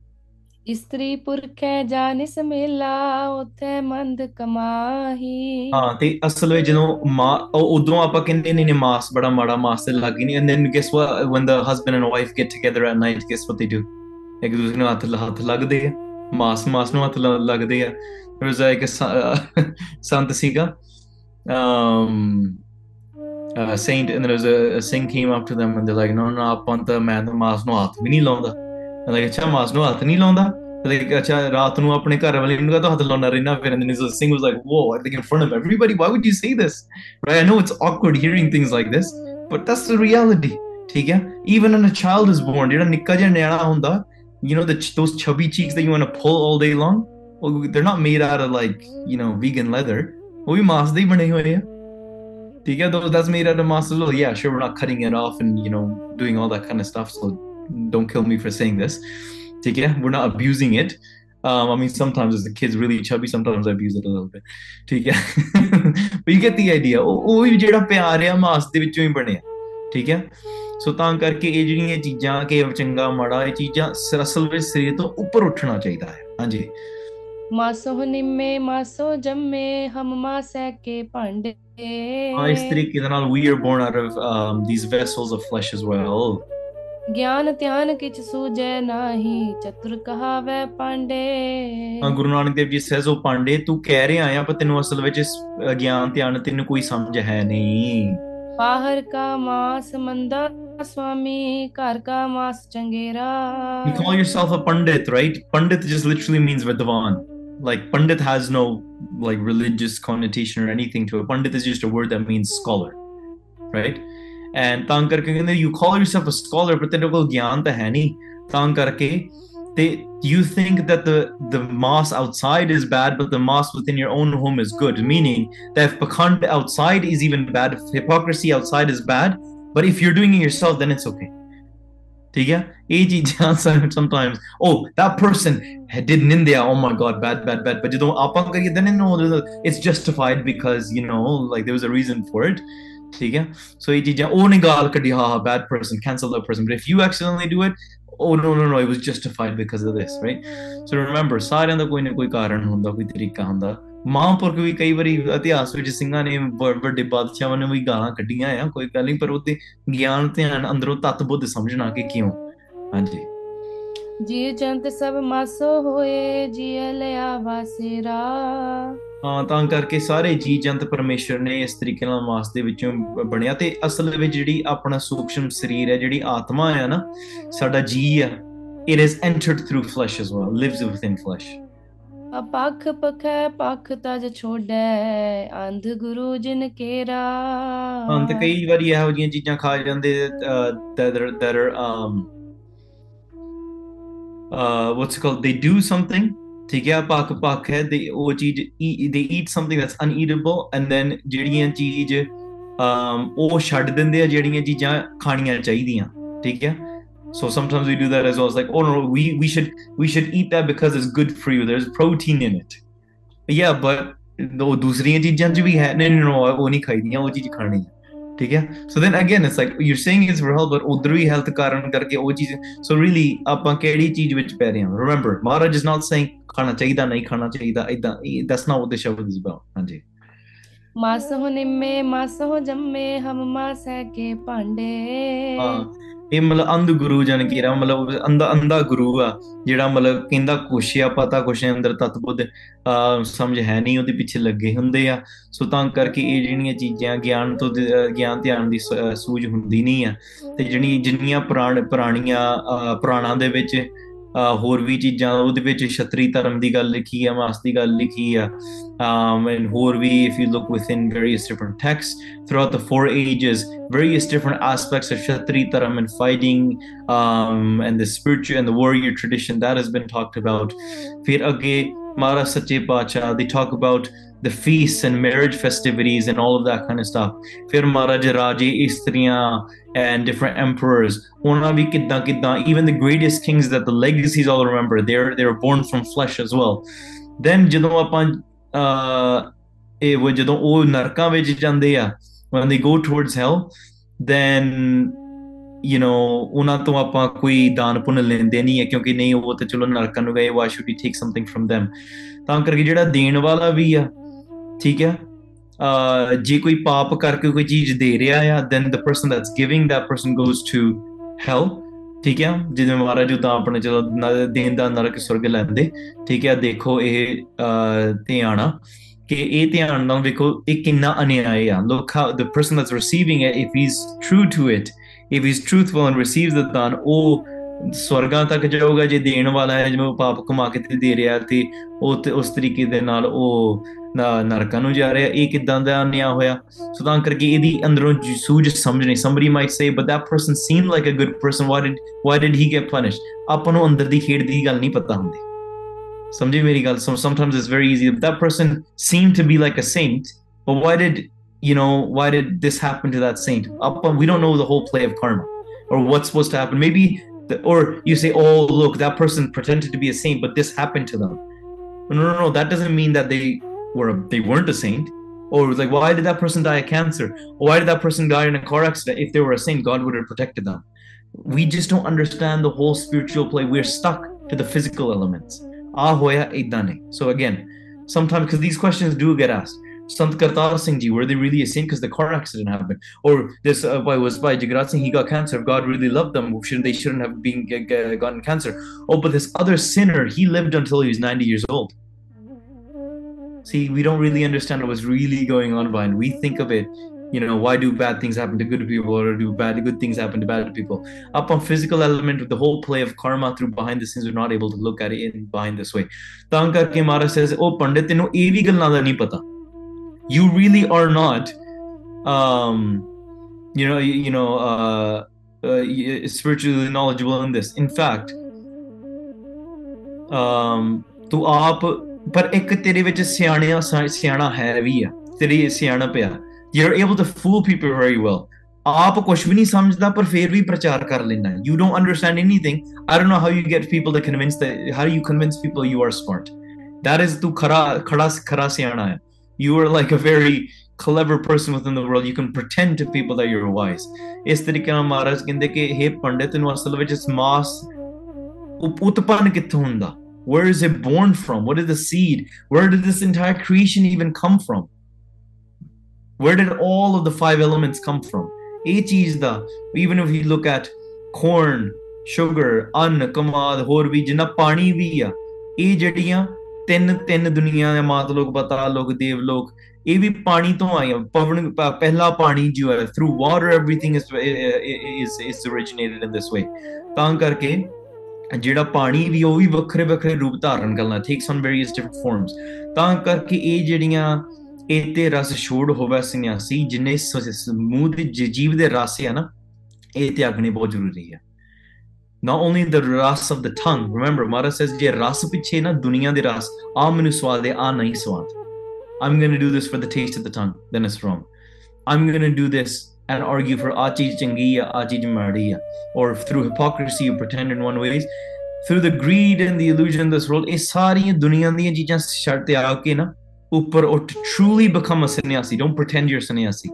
ਇਸਤਰੀ ਪੁਰਖੈ ਜਾਨਿਸ ਮੇਲਾ ਉਥੇ ਮੰਦ ਕਮਾਹੀ। ਹਾਂ ਤੇ ਅਸਲ ਵਿੱਚ ਜਦੋਂ ਮਾਂ ਉਧਰੋਂ ਆਪਾਂ ਕਹਿੰਦੇ ਨੇ ਨੇ ਮਾਸ ਬੜਾ ਮਾੜਾ ਮਾਸ ਤੇ ਲੱਗੀ ਨਹੀਂ and then guess what when the husband and wife get together at night guess what they do ਇੱਕ ਦੂਸਰੇ ਨੂੰ ਹੱਥ ਹੱਥ ਲੱਗਦੇ ਆ ਮਾਸ ਮਾਸ ਨੂੰ ਹੱਥ ਲੱਗਦੇ ਆ there was like a ਸੰਤ ਸੀਗਾ um uh, saint and there was a, a saint came up to them and they're like no no ਆਪਾਂ ਤਾਂ ਮੈਂ ਤਾਂ ਮਾਸ ਨੂੰ ਹੱਥ ਵੀ ਨਹੀਂ ਲਾਉਂਦਾ like ਅੱਛਾ ਮਾਸ ਨੂੰ ਹੱਥ ਨਹੀਂ ਲਾਉਂਦਾ like ਅੱਛਾ ਰਾਤ ਨੂੰ ਆਪਣੇ ਘਰ ਵਾਲੇ ਨੂੰ ਕਹਤਾ ਹੱਥ ਲਾਉਣਾ ਰਹਿਣਾ ਫਿਰ and then this sing was like whoa I think in front of everybody why would you say this right I know it's awkward hearing things like this but that's the reality ਠੀਕ ਹੈ even when a child is born ਜਿਹੜਾ ਨਿੱਕਾ ਜਿਹਾ ਨਿਆਣਾ ਹੁੰਦਾ you know the those chubby cheeks that you want to pull all day long well, they're not made out of like you know vegan leather ਉਹ ਵੀ ਮਾਸ ਦੇ ਬਣੇ ਹੋਏ ਆ ਠੀਕ ਹੈ though that's made out of mass as well yeah sure we're not cutting it off and you know doing all that kind of stuff so don't kill me for saying this ਠੀਕ ਹੈ we're not abusing it um, I mean sometimes as the kids really chubby sometimes I abuse it a little bit ਠੀਕ [laughs] ਹੈ but you get the idea ਉਹ ਵੀ ਜਿਹੜਾ ਪਿਆਰ ਆ ਮਾਸ ਦੇ ਵਿੱਚੋਂ ਹੀ ਬਣਿਆ ਠੀਕ ਹੈ ਸੋ ਤਾਂ ਕਰਕੇ ਇਹ ਜਿਹੜੀਆਂ ਚੀਜ਼ਾਂ ਕਿ ਚੰਗਾ ਮਾੜਾ ਇਹ ਚੀਜ਼ਾਂ ਅਸਲ ਵਿੱਚ ਸਰੀਰ ਤੋਂ ਉੱਪਰ ਉੱਠਣਾ ਚਾਹੀਦਾ ਹੈ। ਹਾਂਜੀ। ਮਾਸੋ ਨਿੰਮੇ ਮਾਸੋ ਜੰਮੇ ਹਮ ਮਾਸੈ ਕੇ ਭਾਂਡੇ। ਹਾਂ ਇਸ ਤਰੀਕੇ ਨਾਲ are born out of um, these vessels of flesh as well ਗਿਆਨ ਧਿਆਨ ਕਿਛ ਸੂਝੈ ਨਾਹੀ ਚਤੁਰ ਕਹਾਵੈ ਪਾਂਡੇ। ਹਾਂ ਗੁਰੂ ਨਾਨਕ ਦੇਵ ਜੀ ਸੇਜ਼ ਉਹ ਪਾਂਡੇ ਤੂੰ ਕਹਿ ਰਿਹਾ ਆ ਪਰ ਤੈਨੂੰ ਅਸਲ ਵਿੱਚ ਗਿਆਨ ਧਿਆਨ ਤੈਨੂੰ ਕੋਈ ਸਮਝ ਹੈ ਨਹੀਂ। बाहर का मांस मंदा स्वामी घर का मांस चंगेरा You call yourself a pandit, right? Pandit just literally means Vidwan. Like pandit has no like religious connotation or anything to it. Pandit is just a word that means scholar, right? And ਤਾਂ ਕਰਕੇ ਕਹਿੰਦੇ you call yourself a scholar, but ਤੇਰੇ ਕੋਲ ਗਿਆਨ ਤਾਂ ਹੈ ਨਹੀਂ ਤਾਂ ਕਰਕੇ they you think that the the mass outside is bad but the mass within your own home is good. Meaning that if bakand outside is even bad if hypocrisy outside is bad but if you're doing it yourself then it's okay. sometimes oh that person did nindya oh my god bad bad bad. But you don't know it's justified because you know like there was a reason for it. ठीक है? सो ये चीजें person निकाल कर डी हाँ हाँ bad person cancel the oh no no no it was justified because of this right? So remember ਸਾਰਿਆਂ ਦਾ ਕੋਈ ਨਾ ਕੋਈ ਕਾਰਨ ਹੁੰਦਾ ਕੋਈ ਤਰੀਕਾ ਹੁੰਦਾ ਮਹਾਂਪੁਰਖ ਵੀ ਕਈ ਵਾਰੀ ਇਤਿਹਾਸ ਵਿੱਚ ਸਿੰਘਾਂ ਨੇ ਵੱਡੇ ਬਾਦਸ਼ਾਹਾਂ ਨੇ ਵੀ ਗਾਲਾਂ ਕੱਢੀਆਂ ਆ ਕੋਈ ਗੱਲ ਨਹੀਂ ਪਰ ਉਹਦੇ ਗਿਆਨ ਧਿਆਨ ਅੰਦਰੋਂ ਤਤ ਬੁੱਧ ਸਮਝਣਾ ਕਿ ਕਿਉਂ ਹਾਂਜੀ ਜੀ ਜੰਤ ਸਭ ਮਾਸੋ ਹੋਏ ਜੀ ਲਿਆ ਵਾਸੇਰਾ ਹਾਂ ਤਾਂ ਕਰਕੇ ਸਾਰੇ ਜੀ ਜੰਤ ਪਰਮੇਸ਼ਰ ਨੇ ਇਸ ਤਰੀਕੇ ਨਾਲ ਮਾਸ ਦੇ ਵਿੱਚੋਂ ਬਣਿਆ ਤੇ ਅਸਲ ਵਿੱਚ ਜਿਹੜੀ ਆਪਣਾ ਸੂਖਸ਼ਮ ਸਰੀਰ ਹੈ ਜਿਹੜੀ ਆਤਮਾ ਹੈ ਨਾ ਸਾਡਾ ਜੀ ਹੈ it is entered through flesh as well lives within flesh ਅਪਖ ਪਖੈ ਪਖ ਤਜ ਛੋੜੈ ਅੰਧ ਗੁਰੂ ਜਿਨ ਕੇਰਾ। ਅੰਤ ਕਈ ਵਾਰੀ ਇਹੋ ਜੀਆਂ ਚੀਜ਼ਾਂ ਖਾ ਜਾਂਦੇ that are um uh what's it called they do something ਠੀਕ ਹੈ ਪੱਕ ਪੱਕ ਹੈ ਦੇ ਉਹ ਚੀਜ਼ they eat something that's uneatable and then ਜਿਹੜੀਆਂ ਚੀਜ਼ ਉਹ ਛੱਡ ਦਿੰਦੇ ਆ ਜਿਹੜੀਆਂ ਚੀਜ਼ਾਂ ਖਾਣੀਆਂ ਚਾਹੀਦੀਆਂ ਠੀਕ ਹੈ So sometimes we do that as well. It's like, oh no, we we should we should eat that because it's good for you. There's protein in it. Yeah, but no ਦੂਸਰੀਆਂ ਚੀਜ਼ਾਂ 'ਚ ਵੀ ਹੈ ਨਹੀਂ ਨਹੀਂ ਉਹ ਨਹੀਂ ਖਾਈਦੀਆਂ ਉਹ ਚੀਜ਼ ਖਾਣੀ ਹੈ ਠੀਕ ਹੈ so then again it's like you saying it's for health but ਉਧਰ ਵੀ ਹੈਲਥ ਕਾਰਨ ਕਰਕੇ ਉਹ ਚੀਜ਼ ਸੋ ਰੀਲੀ ਆਪਾਂ ਕਿਹੜੀ ਚੀਜ਼ ਵਿੱਚ ਪੈ ਰਹੇ ਹਾਂ remember Maharaj is not saying ਖਾਣਾ ਚਾਹੀਦਾ ਨਹੀਂ ਖਾਣਾ ਚਾਹੀਦਾ ਇਦਾਂ ਇਹ ਦੱਸਣਾ ਉਹਦੇ ਸ਼ਬਦ ਜ਼ਬਾਨ ਹਾਂਜੀ। ਮਾਸ ਹੋ ਨਿੰਮੇ ਮਾਸ ਹੋ ਜੰਮੇ ਹਮ ਮਾਸ ਹੈ ਕੇ ਭਾਂਡੇ। ਹਾਂ ਇਹ ਮਤਲਬ ਅੰਧ ਗੁਰੂ ਜਨ ਕੀ ਰਾ ਮਤਲਬ ਅੰਧਾ ਅੰਧਾ ਗੁਰੂ ਆ ਜਿਹੜਾ ਮਤਲਬ ਕਹਿੰਦਾ ਕੁਛ ਆ ਪਤਾ ਕੁਛ ਅੰਦਰ ਤਤਬੁੱਧ ਸਮਝ ਹੈ ਨਹੀਂ ਉਹਦੇ ਪਿੱਛੇ ਲੱਗੇ ਹੁੰਦੇ ਆ। ਸੋ ਤਾਂ ਕਰਕੇ ਇਹ ਜਿਹੜੀਆਂ ਚੀਜ਼ਾਂ ਗਿਆਨ ਤੋਂ ਗਿਆਨ ਧਿਆਨ ਦੀ ਸੂਝ ਹੁੰਦੀ ਨਹੀਂ ਆ। ਤੇ ਜਿਹੜੀ ਜਿੰਨੀਆਂ ਪੁਰਾਣ ਪੁਰਾਣੀਆਂ ਪੁਰਾਣਾ ਦੇ ਵਿੱਚ ਹੋਰ ਵੀ ਚੀਜ਼ਾਂ ਉਹਦੇ ਵਿੱਚ ਛਤਰੀ ਧਰਮ ਦੀ ਗੱਲ ਲਿਖੀ ਆ ਮਾਸ ਦੀ ਗੱਲ ਲਿਖੀ ਆ um, and ਹੋਰ ਵੀ if you look within various different texts throughout the four ages various different aspects of Kshatri Dharam and fighting um, and the spiritual and the warrior tradition that has been talked about. ਫਿਰ ਅੱਗੇ Mara Sache Pacha, they talk about the feasts and marriage festivities and all of that kind of stuff. ਫਿਰ Maharaja Raje Istriya and different emperors. ਉਹਨਾਂ ਵੀ ਕਿੱਦਾਂ ਕਿੱਦਾਂ even the greatest kings that the legacies all remember, they're they're born from flesh as well. Then ਜਦੋਂ ਆਪਾਂ uh, ਇਹ ਉਹ ਜਦੋਂ ਉਹ ਨਰਕਾਂ ਵਿੱਚ ਜਾਂਦੇ ਆ when they go towards hell then you know ਉਹਨਾਂ ਤੋਂ ਆਪਾਂ ਕੋਈ ਦਾਨ ਪੁੰਨ ਲੈਂਦੇ ਨਹੀਂ ਹੈ ਕਿਉਂਕਿ ਨਹੀਂ ਉਹ ਤਾਂ ਚਲੋ ਨਰਕਾਂ ਨੂੰ ਗਏ why should we take something from them ਤਾਂ ਕਰਕੇ ਜਿਹੜਾ ਦੇਣ ਵਾਲਾ ਵੀ ਆ ਠੀਕ ਹੈ ਅਹ ਜੇ ਕੋਈ ਪਾਪ ਕਰਕੇ ਕੋਈ ਚੀਜ਼ ਦੇ ਰਿਹਾ ਆ then the person that's giving that person goes to hell ਠੀਕ ਹੈ ਜਿਵੇਂ ਮਹਾਰਾਜ ਉਦਾਂ ਆਪਣੇ ਚਲੋ ਦੇਨ ਦਾ ਨਰਕ ਸੁਰਗ ਲੈਂਦੇ, ਠੀਕ ਹੈ ਦੇਖੋ ਇਹ ਧਿਆਣਾ ਕਿ ਇਹ ਧਿਆਨ ਨਾਲ ਵੇਖੋ, ਇਹ ਕਿੰਨਾ ਅਨਿਆਇ ਆ। Look how the person that's receiving it if he is true to it if he is truthful and receives the daan ਉਹ ਸਵਰਗਾਂ ਤੱਕ ਜਾਊਗਾ, ਜੇ ਦੇਣ ਵਾਲਾ ਹੈ, ਜਿਵੇਂ ਉਹ ਪਾਪ ਕਮਾ ਕੇ ਤੇ ਦੇ ਰਿਹਾ ਤੇ ਉਹ ਉਸ ਤਰੀਕੇ ਦੇ ਨਾਲ ਉਹ ਨਰਕਾਂ ਨੂੰ ਜਾ ਰਿਹਾ ਇਹ ਕਿਦਾਂ ਦਾ ਅਨਿਆ ਹੋਇਆ ਸੋ ਤਾਂ ਕਰਕੇ ਇਹਦੀ ਅੰਦਰੋਂ ਜੀ ਸੂਝ ਸਮਝ ਨਹੀਂ somebody might say but that person seemed like a good person why did why did he get punished ਆਪਾਂ ਨੂੰ ਅੰਦਰ ਦੀ ਖੇਡ ਦੀ ਗੱਲ ਨਹੀਂ ਪਤਾ ਹੁੰਦੀ ਸਮਝੇ ਮੇਰੀ ਗੱਲ so sometimes it's very easy that person seemed to be like a saint but why did you know why did this happen to that saint ਆਪਾਂ we don't know the whole play of karma or what's supposed to happen maybe the, or you say oh look that person pretended to be a saint but this happened to them no no no that doesn't mean that they were a, they weren't a saint, or it was like, why did that person die of cancer? Or why did that person die in a car accident? If they were a saint, God would have protected them. We just don't understand the whole spiritual play. We're stuck to the physical elements. So again, sometimes because these questions do get asked. Sant Kartar Singh Ji, were they really a saint because the car accident happened? Or this uh, boy was Bhai Jagraj Singh, he got cancer. God really loved them. Shouldn't, they shouldn't have been gotten cancer. Oh, but this other sinner, he lived until he was 90 years old see we don't really understand what's really going on behind. We think of it you know why do bad things happen to good people or do bad good things happen to bad people? Up on physical element with the whole play of karma through behind the scenes we're not able to look at it in behind this way. Tanka kemara says oh pandit you eh vi pata. You really are not um you know you, you know uh, uh, uh spiritually knowledgeable in this. In fact um to aap but ਇੱਕ ਤੇਰੇ ਵਿੱਚ ਸਿਆਣਿਆ ਸਿਆਣਾ ਹੈ ਵੀ ਆ, ਤੇਰੀ ਸਿਆਣਾ ਪਿਆ। You are able to fool people very well ਆਪ ਕੁਝ ਵੀ ਨਹੀਂ ਸਮਝਦਾ, ਪਰ ਫਿਰ ਵੀ ਪ੍ਰਚਾਰ ਕਰ ਲੈਂਦਾ you don't understand anything I don't know how you get people to convince that how you convince people you are smart that is ਤੂੰ ਖਰਾ, ਖੜਾ, ਖਰਾ ਸਿਆਣਾ ਹੈ। You are like a very clever person within the world. You can pretend to people that you're wise. ਇਸ ਤਰੀਕੇ ਨਾਲ ਮਹਾਰਾਜ ਕਹਿੰਦੇ ਕਿ हे ਪੰਡਿਤ ਨੂੰ ਅਸਲ ਵਿੱਚ ਸਮਾਸ ਉਤਪੰਨ ਕਿੱਥੋਂ ਹੁੰਦਾ? Where is it born from? What is the seed? Where did this entire creation even come from? Where did all of the five elements come from? H is the, even if you look at corn, sugar, ਅੰਨ ਕਮਾਦ ਹੋਰ ਵੀ ਜਿੰਨਾ ਪਾਣੀ ਵੀ ਆ ਇਹ ਜਿਹੜੀਆਂ ਤਿੰਨ ਤਿੰਨ ਦੁਨੀਆ ਦੇ ਮਾਤ ਲੋਕ ਬਤਾ ਲੋਕ ਦੇਵ ਲੋਕ ਇਹ ਵੀ ਪਾਣੀ ਤੋਂ ਆਇਆ ਪਵਨ ਪਹਿਲਾ ਪਾਣੀ ਜੋ ਹੈ through water originated in this way ਤਾਂ ਕਰਕੇ ਜਿਹੜਾ ਪਾਣੀ ਵੀ ਉਹ ਵੀ ਵੱਖਰੇ ਵੱਖਰੇ ਰੂਪ ਧਾਰਨ ਕਰਨਾ takes on various different forms ਤਾਂ ਕਰਕੇ ਇਹ ਜਿਹੜੀਆਂ ਇਹ ਤੇ ਰਸ ਛੋੜ ਹੋਵੇ ਸੰਨਿਆਸੀ ਜਿਨੇ ਸਮੂਹ ਦੇ ਜੀਵ ਦੇ ਰਸ ਹੈ ਨਾ ਇਹ ਤਿਆਗਣੇ ਬਹੁਤ ਜ਼ਰੂਰੀ ਹੈ not only the ras of the tongue remember mara says je ras piche na duniya de ras aa menu swad de aa nahi swad i'm going to do this for the taste of the tongue then it's wrong i'm going to do this and argue for aa cheez changi ya aa cheez madi ya or through hypocrisy you pretend in one ways through the greed and the illusion of this world ਇਹ ਸਾਰੀਆਂ ਦੁਨੀਆ ਦੀਆਂ ਚੀਜ਼ਾਂ ਛੱਡ ਤੇ ਆ ਕੇ ਨਾ ਉੱਪਰ or to truly become a sannyasi don't pretend you're sannyasi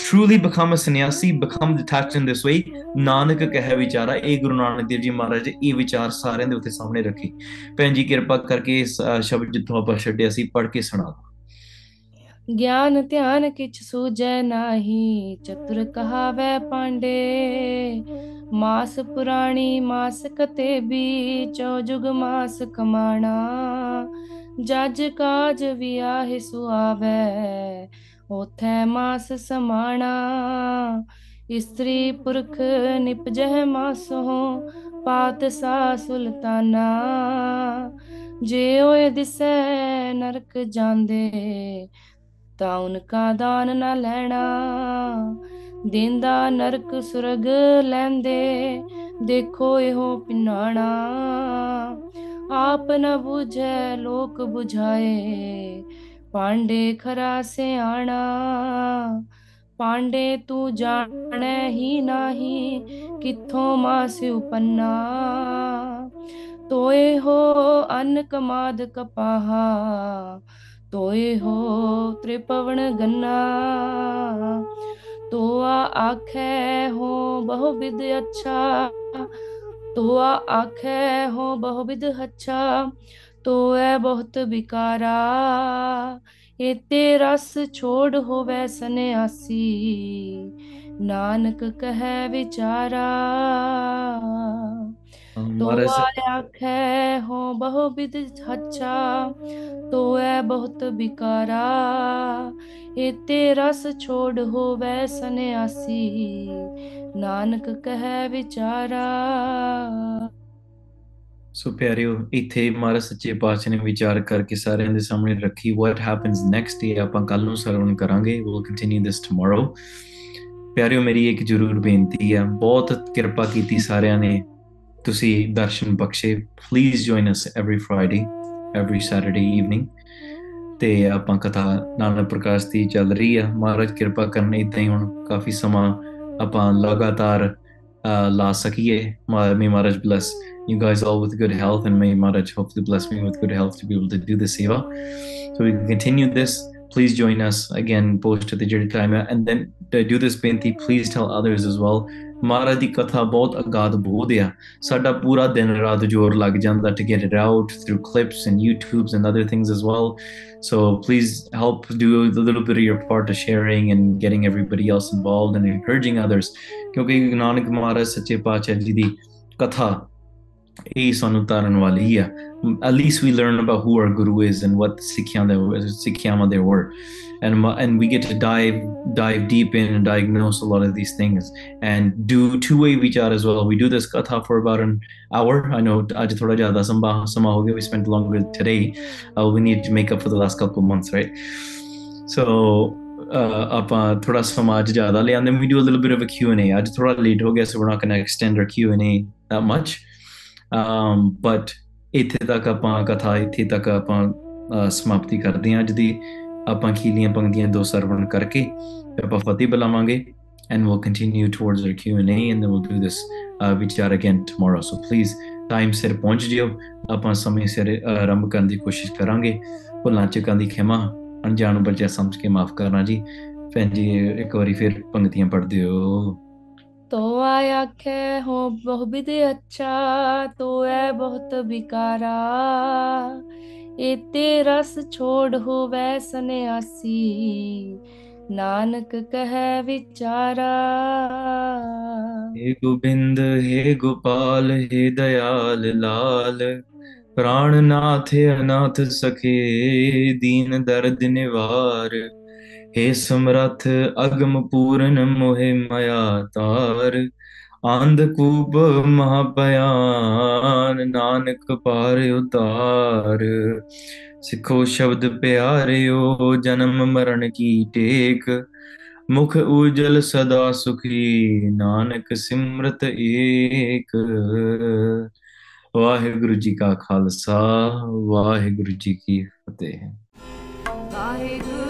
truly become a sannyasi become detached in this way Nanak ਕਹੇ ਵਿਚਾਰਾ ਇਹ ਗੁਰੂ ਨਾਨਕ ਦੇਵ ਜੀ ਮਹਾਰਾਜ ਇਹ ਵਿਚਾਰ ਸਾਰਿਆਂ ਦੇ ਉੱਤੇ ਸਾਹਮਣੇ ਰੱਖੇ ਭੈਣ ਜੀ ਕਿਰਪਾ ਕਰਕੇ ਇਸ ਸ਼ਬਦ ਜਿੱਥੋਂ ਆਪਾਂ ਛੱਡਿਆ ਸੀ ਪੜ੍ਹ ਕੇ ਸੁਣਾ ਗਿਆਨ ਧਿਆਨ ਕਿਛ ਸੂਝੈ ਨਾਹੀ, ਚਤੁਰ ਕਹਾਵੈ ਪਾਂਡੇ। ਮਾਸ ਪੁਰਾਣੀ ਮਾਸ ਕਤੇ ਵੀ ਚੌ ਜੁਗ ਮਾਸ ਕਮਾਣਾ। ਜਜ ਕਾਜ ਵਿਆਹ ਸੁਆਵੈ ਉਥੈ ਮਾਸ ਸਮਾਣਾ। ਇਸਤਰੀ ਪੁਰਖ ਨਿਪਜਹਿ ਮਾਸੋ, ਪਾਤ ਸਾ ਸੁਲਤਾਨਾ। ਜੇ ਓਏ ਦਿਸੈ ਨਰਕ ਜਾਂਦੇ ਤਾਂ ਉਨਕਾ ਦਾਨ ਨਾ ਲੈਣਾ ਦੇਂਦਾ ਨਰਕ ਸੁਰਗ ਲੈਂਦੇ ਦੇਖੋ ਇਹੋ ਪਿਨਾਣਾ ਆਪ ਨ 부ਝੈ ਲੋਕ 부ਝਾਏ ਪਾਂਡੇ ਖਰਾ ਸਿਆਣਾ ਪਾਂਡੇ ਤੂੰ ਜਾਣੈ ਹੀ ਨਾਹੀ ਕਿੱਥੋਂ ਮਾਸ ਉਪੰਨਾ ਤੋਏ ਹੋ ਅਨ ਕਮਾਦ ਕਪਾਹਾ ਤੋਏ ਹੋ ਤ੍ਰਿਪਵਨ ਗੰਨਾ ਤੋਆ ਆਖੈ ਹੋ ਬਹੁ ਵਿਦ ਅੱਛਾ ਤੋਆ ਆਖੈ ਹੋ ਬਹੁ ਵਿਦ ਅੱਛਾ ਤੋਐ ਬਹੁਤ ਵਿਕਾਰਾ ਇਤੇ ਰਸ ਛੋੜ ਹੋਵੇ ਸੰਿਆਸੀ ਨਾਨਕ ਕਹੈ ਵਿਚਾਰਾ ਤੋਆ ਆਖੈ ਹੋ ਬਹੁ ਵਿਦ ਅੱਛਾ ਤੋਐ ਬਹੁਤ ਵਿਕਾਰਾ ਇਤੇ ਰਸ ਛੋੜ ਹੋਵੇ ਸੰਿਆਸੀ ਨਾਨਕ ਕਹੈ ਵਿਚਾਰਾ। ਸੋ ਪਿਆਰਿਓ ਇੱਥੇ ਮਹਾਰਾਜ ਸੱਚੇ ਪਾਤਸ਼ਾਹ ਨੇ ਵਿਚਾਰ ਕਰਕੇ ਸਾਰਿਆਂ ਦੇ ਸਾਹਮਣੇ ਰੱਖੀ what happens next day ਆਪਾਂ ਕੱਲ ਨੂੰ ਸਰਵਣ ਕਰਾਂਗੇ we'll continue this tomorrow ਪਿਆਰਿਓ ਮੇਰੀ ਇੱਕ ਜ਼ਰੂਰ ਬੇਨਤੀ ਹੈ ਬਹੁਤ ਕਿਰਪਾ ਕੀਤੀ ਸਾਰਿਆਂ ਨੇ ਤੁਸੀਂ ਦਰਸ਼ਨ ਬਖਸ਼ੇ please join us every Friday every Saturday evening ਤੇ ਆਪਾਂ ਕਥਾ ਨਾਨਕ ਪ੍ਰਕਾਸ਼ ਦੀ ਚੱਲ ਰਹੀ ਆ ਮਹਾਰਾਜ ਕਿਰਪਾ ਕਰਨ ਇਦਾਂ ਹੀ ਹੁਣ ਕਾਫੀ ਸਮਾਂ ਆਪਾਂ ਲਗਾਤਾਰ ਲਾ ਸਕੀਏ ਮੇ ਮਹਾਰਾਜ bless you guys all with good health and may Maharaj hopefully bless me with good health to be able to do the seva. So we can continue this. Please join us again post at the Jiri time and then to do this binti, please tell others as well. ਮਹਾਰਾਜ ਦੀ ਕਥਾ ਬਹੁਤ ਅਗਾਧ ਬੋਧ ਆ ਸਾਡਾ ਪੂਰਾ ਦਿਨ ਰਾਤ ਜੋਰ ਲੱਗ ਜਾਂਦਾ to get it out through clips and YouTubes and other things as well. So please help do a little bit of your part of sharing and getting everybody else involved and encouraging others. ਕਿਉਂਕਿ ਨਾਨਕ ਮਹਾਰਾਜ ਸੱਚੇ ਪਾਤਸ਼ਾਹ ਜੀ ਦੀ ਕਥਾ ਇਹ ਸਾਨੂੰ ਤਾਰਨ ਵਾਲੀ ਆ at least we learn about who our guru is and what sikhyama there were and and we get to dive dive deep in and diagnose a lot of these things and do two-way vichar as well we do this katha for about an hour i know we spent longer today uh, we need to make up for the last couple of months right so uh, ਆਪਾਂ ਥੋੜਾ ਸਮਾਜ ਜ਼ਿਆਦਾ ਲੈ ਆਂਦੇ we do a little bit of a Q&A ਅੱਜ ਥੋੜਾ late ਹੋ ਗਿਆ so we're not going to extend our Q&A that much um, but ਇੱਥੇ ਤੱਕ ਆਪਾਂ ਕਥਾ ਇੱਥੇ ਤੱਕ ਆਪਾਂ ਸਮਾਪਤੀ ਕਰਦੇ ਹਾਂ ਅੱਜ ਦੀ। ਆਪਾਂ ਖੀਲੀਆਂ ਪੰਕਤੀਆਂ ਦੋ ਸਰਵਣ ਕਰਕੇ ਆਪਾਂ ਫਤਿਹ ਬੁਲਾਵਾਂਗੇ and we'll continue towards our Q&A and then we'll do this uh, vichar again tomorrow. So please time ਸਿਰ ਪਹੁੰਚ ਜਿਓ। ਆਪਾਂ ਸਮੇਂ ਸਿਰ ਆਰੰਭ ਕਰਨ ਦੀ ਕੋਸ਼ਿਸ਼ ਕਰਾਂਗੇ। ਭੁੱਲਾਂ ਚੁੱਕਾਂ ਦੀ ਖਿਮਾ ਅਣਜਾਣ ਬੱਚਾ ਸਮਝ ਕੇ ਮਾਫ ਕਰਨਾ ਜੀ। ਭੈਣ ਜੀ ਇੱਕ ਵਾਰੀ ਫਿਰ ਪੰਕਤੀਆਂ ਪੜ੍ਹ ਦਿਓ तो आया खे हो बहुविध अच्छा तो है बहुत बिकारा एते रस छोड़ हो वै सन्यासी नानक कह विचारा हे गोविंद हे गोपाल हे दयाल लाल प्राणनाथ अनाथ सखे दीन दर्द निवार हे ਸਮਰਥ, ਅਗਮ ਪੂਰਨ ਮੋਹਿ ਮਾਇਆ ਤਾਰ ਆਂਧਕੂਪ ਮਹਾਪਿਆਨ ਨਾਨਕ ਪਾਰ ਉਤਾਰ। ਸਿੱਖੋ ਸ਼ਬਦ ਪਿਆਰਿਓ, ਜਨਮ ਮਰਨ ਕੀ ਟੇਕ, ਮੁਖ ਉਜਲ ਸਦਾ ਸੁਖੀ, ਨਾਨਕ ਸਿਮਰਤ ਏਕ। ਵਾਹਿਗੁਰੂ ਜੀ ਕਾ ਖਾਲਸਾ, ਵਾਹਿਗੁਰੂ ਜੀ ਕੀ ਫਤਿਹ। ਵਾਹਿਗੁਰੂ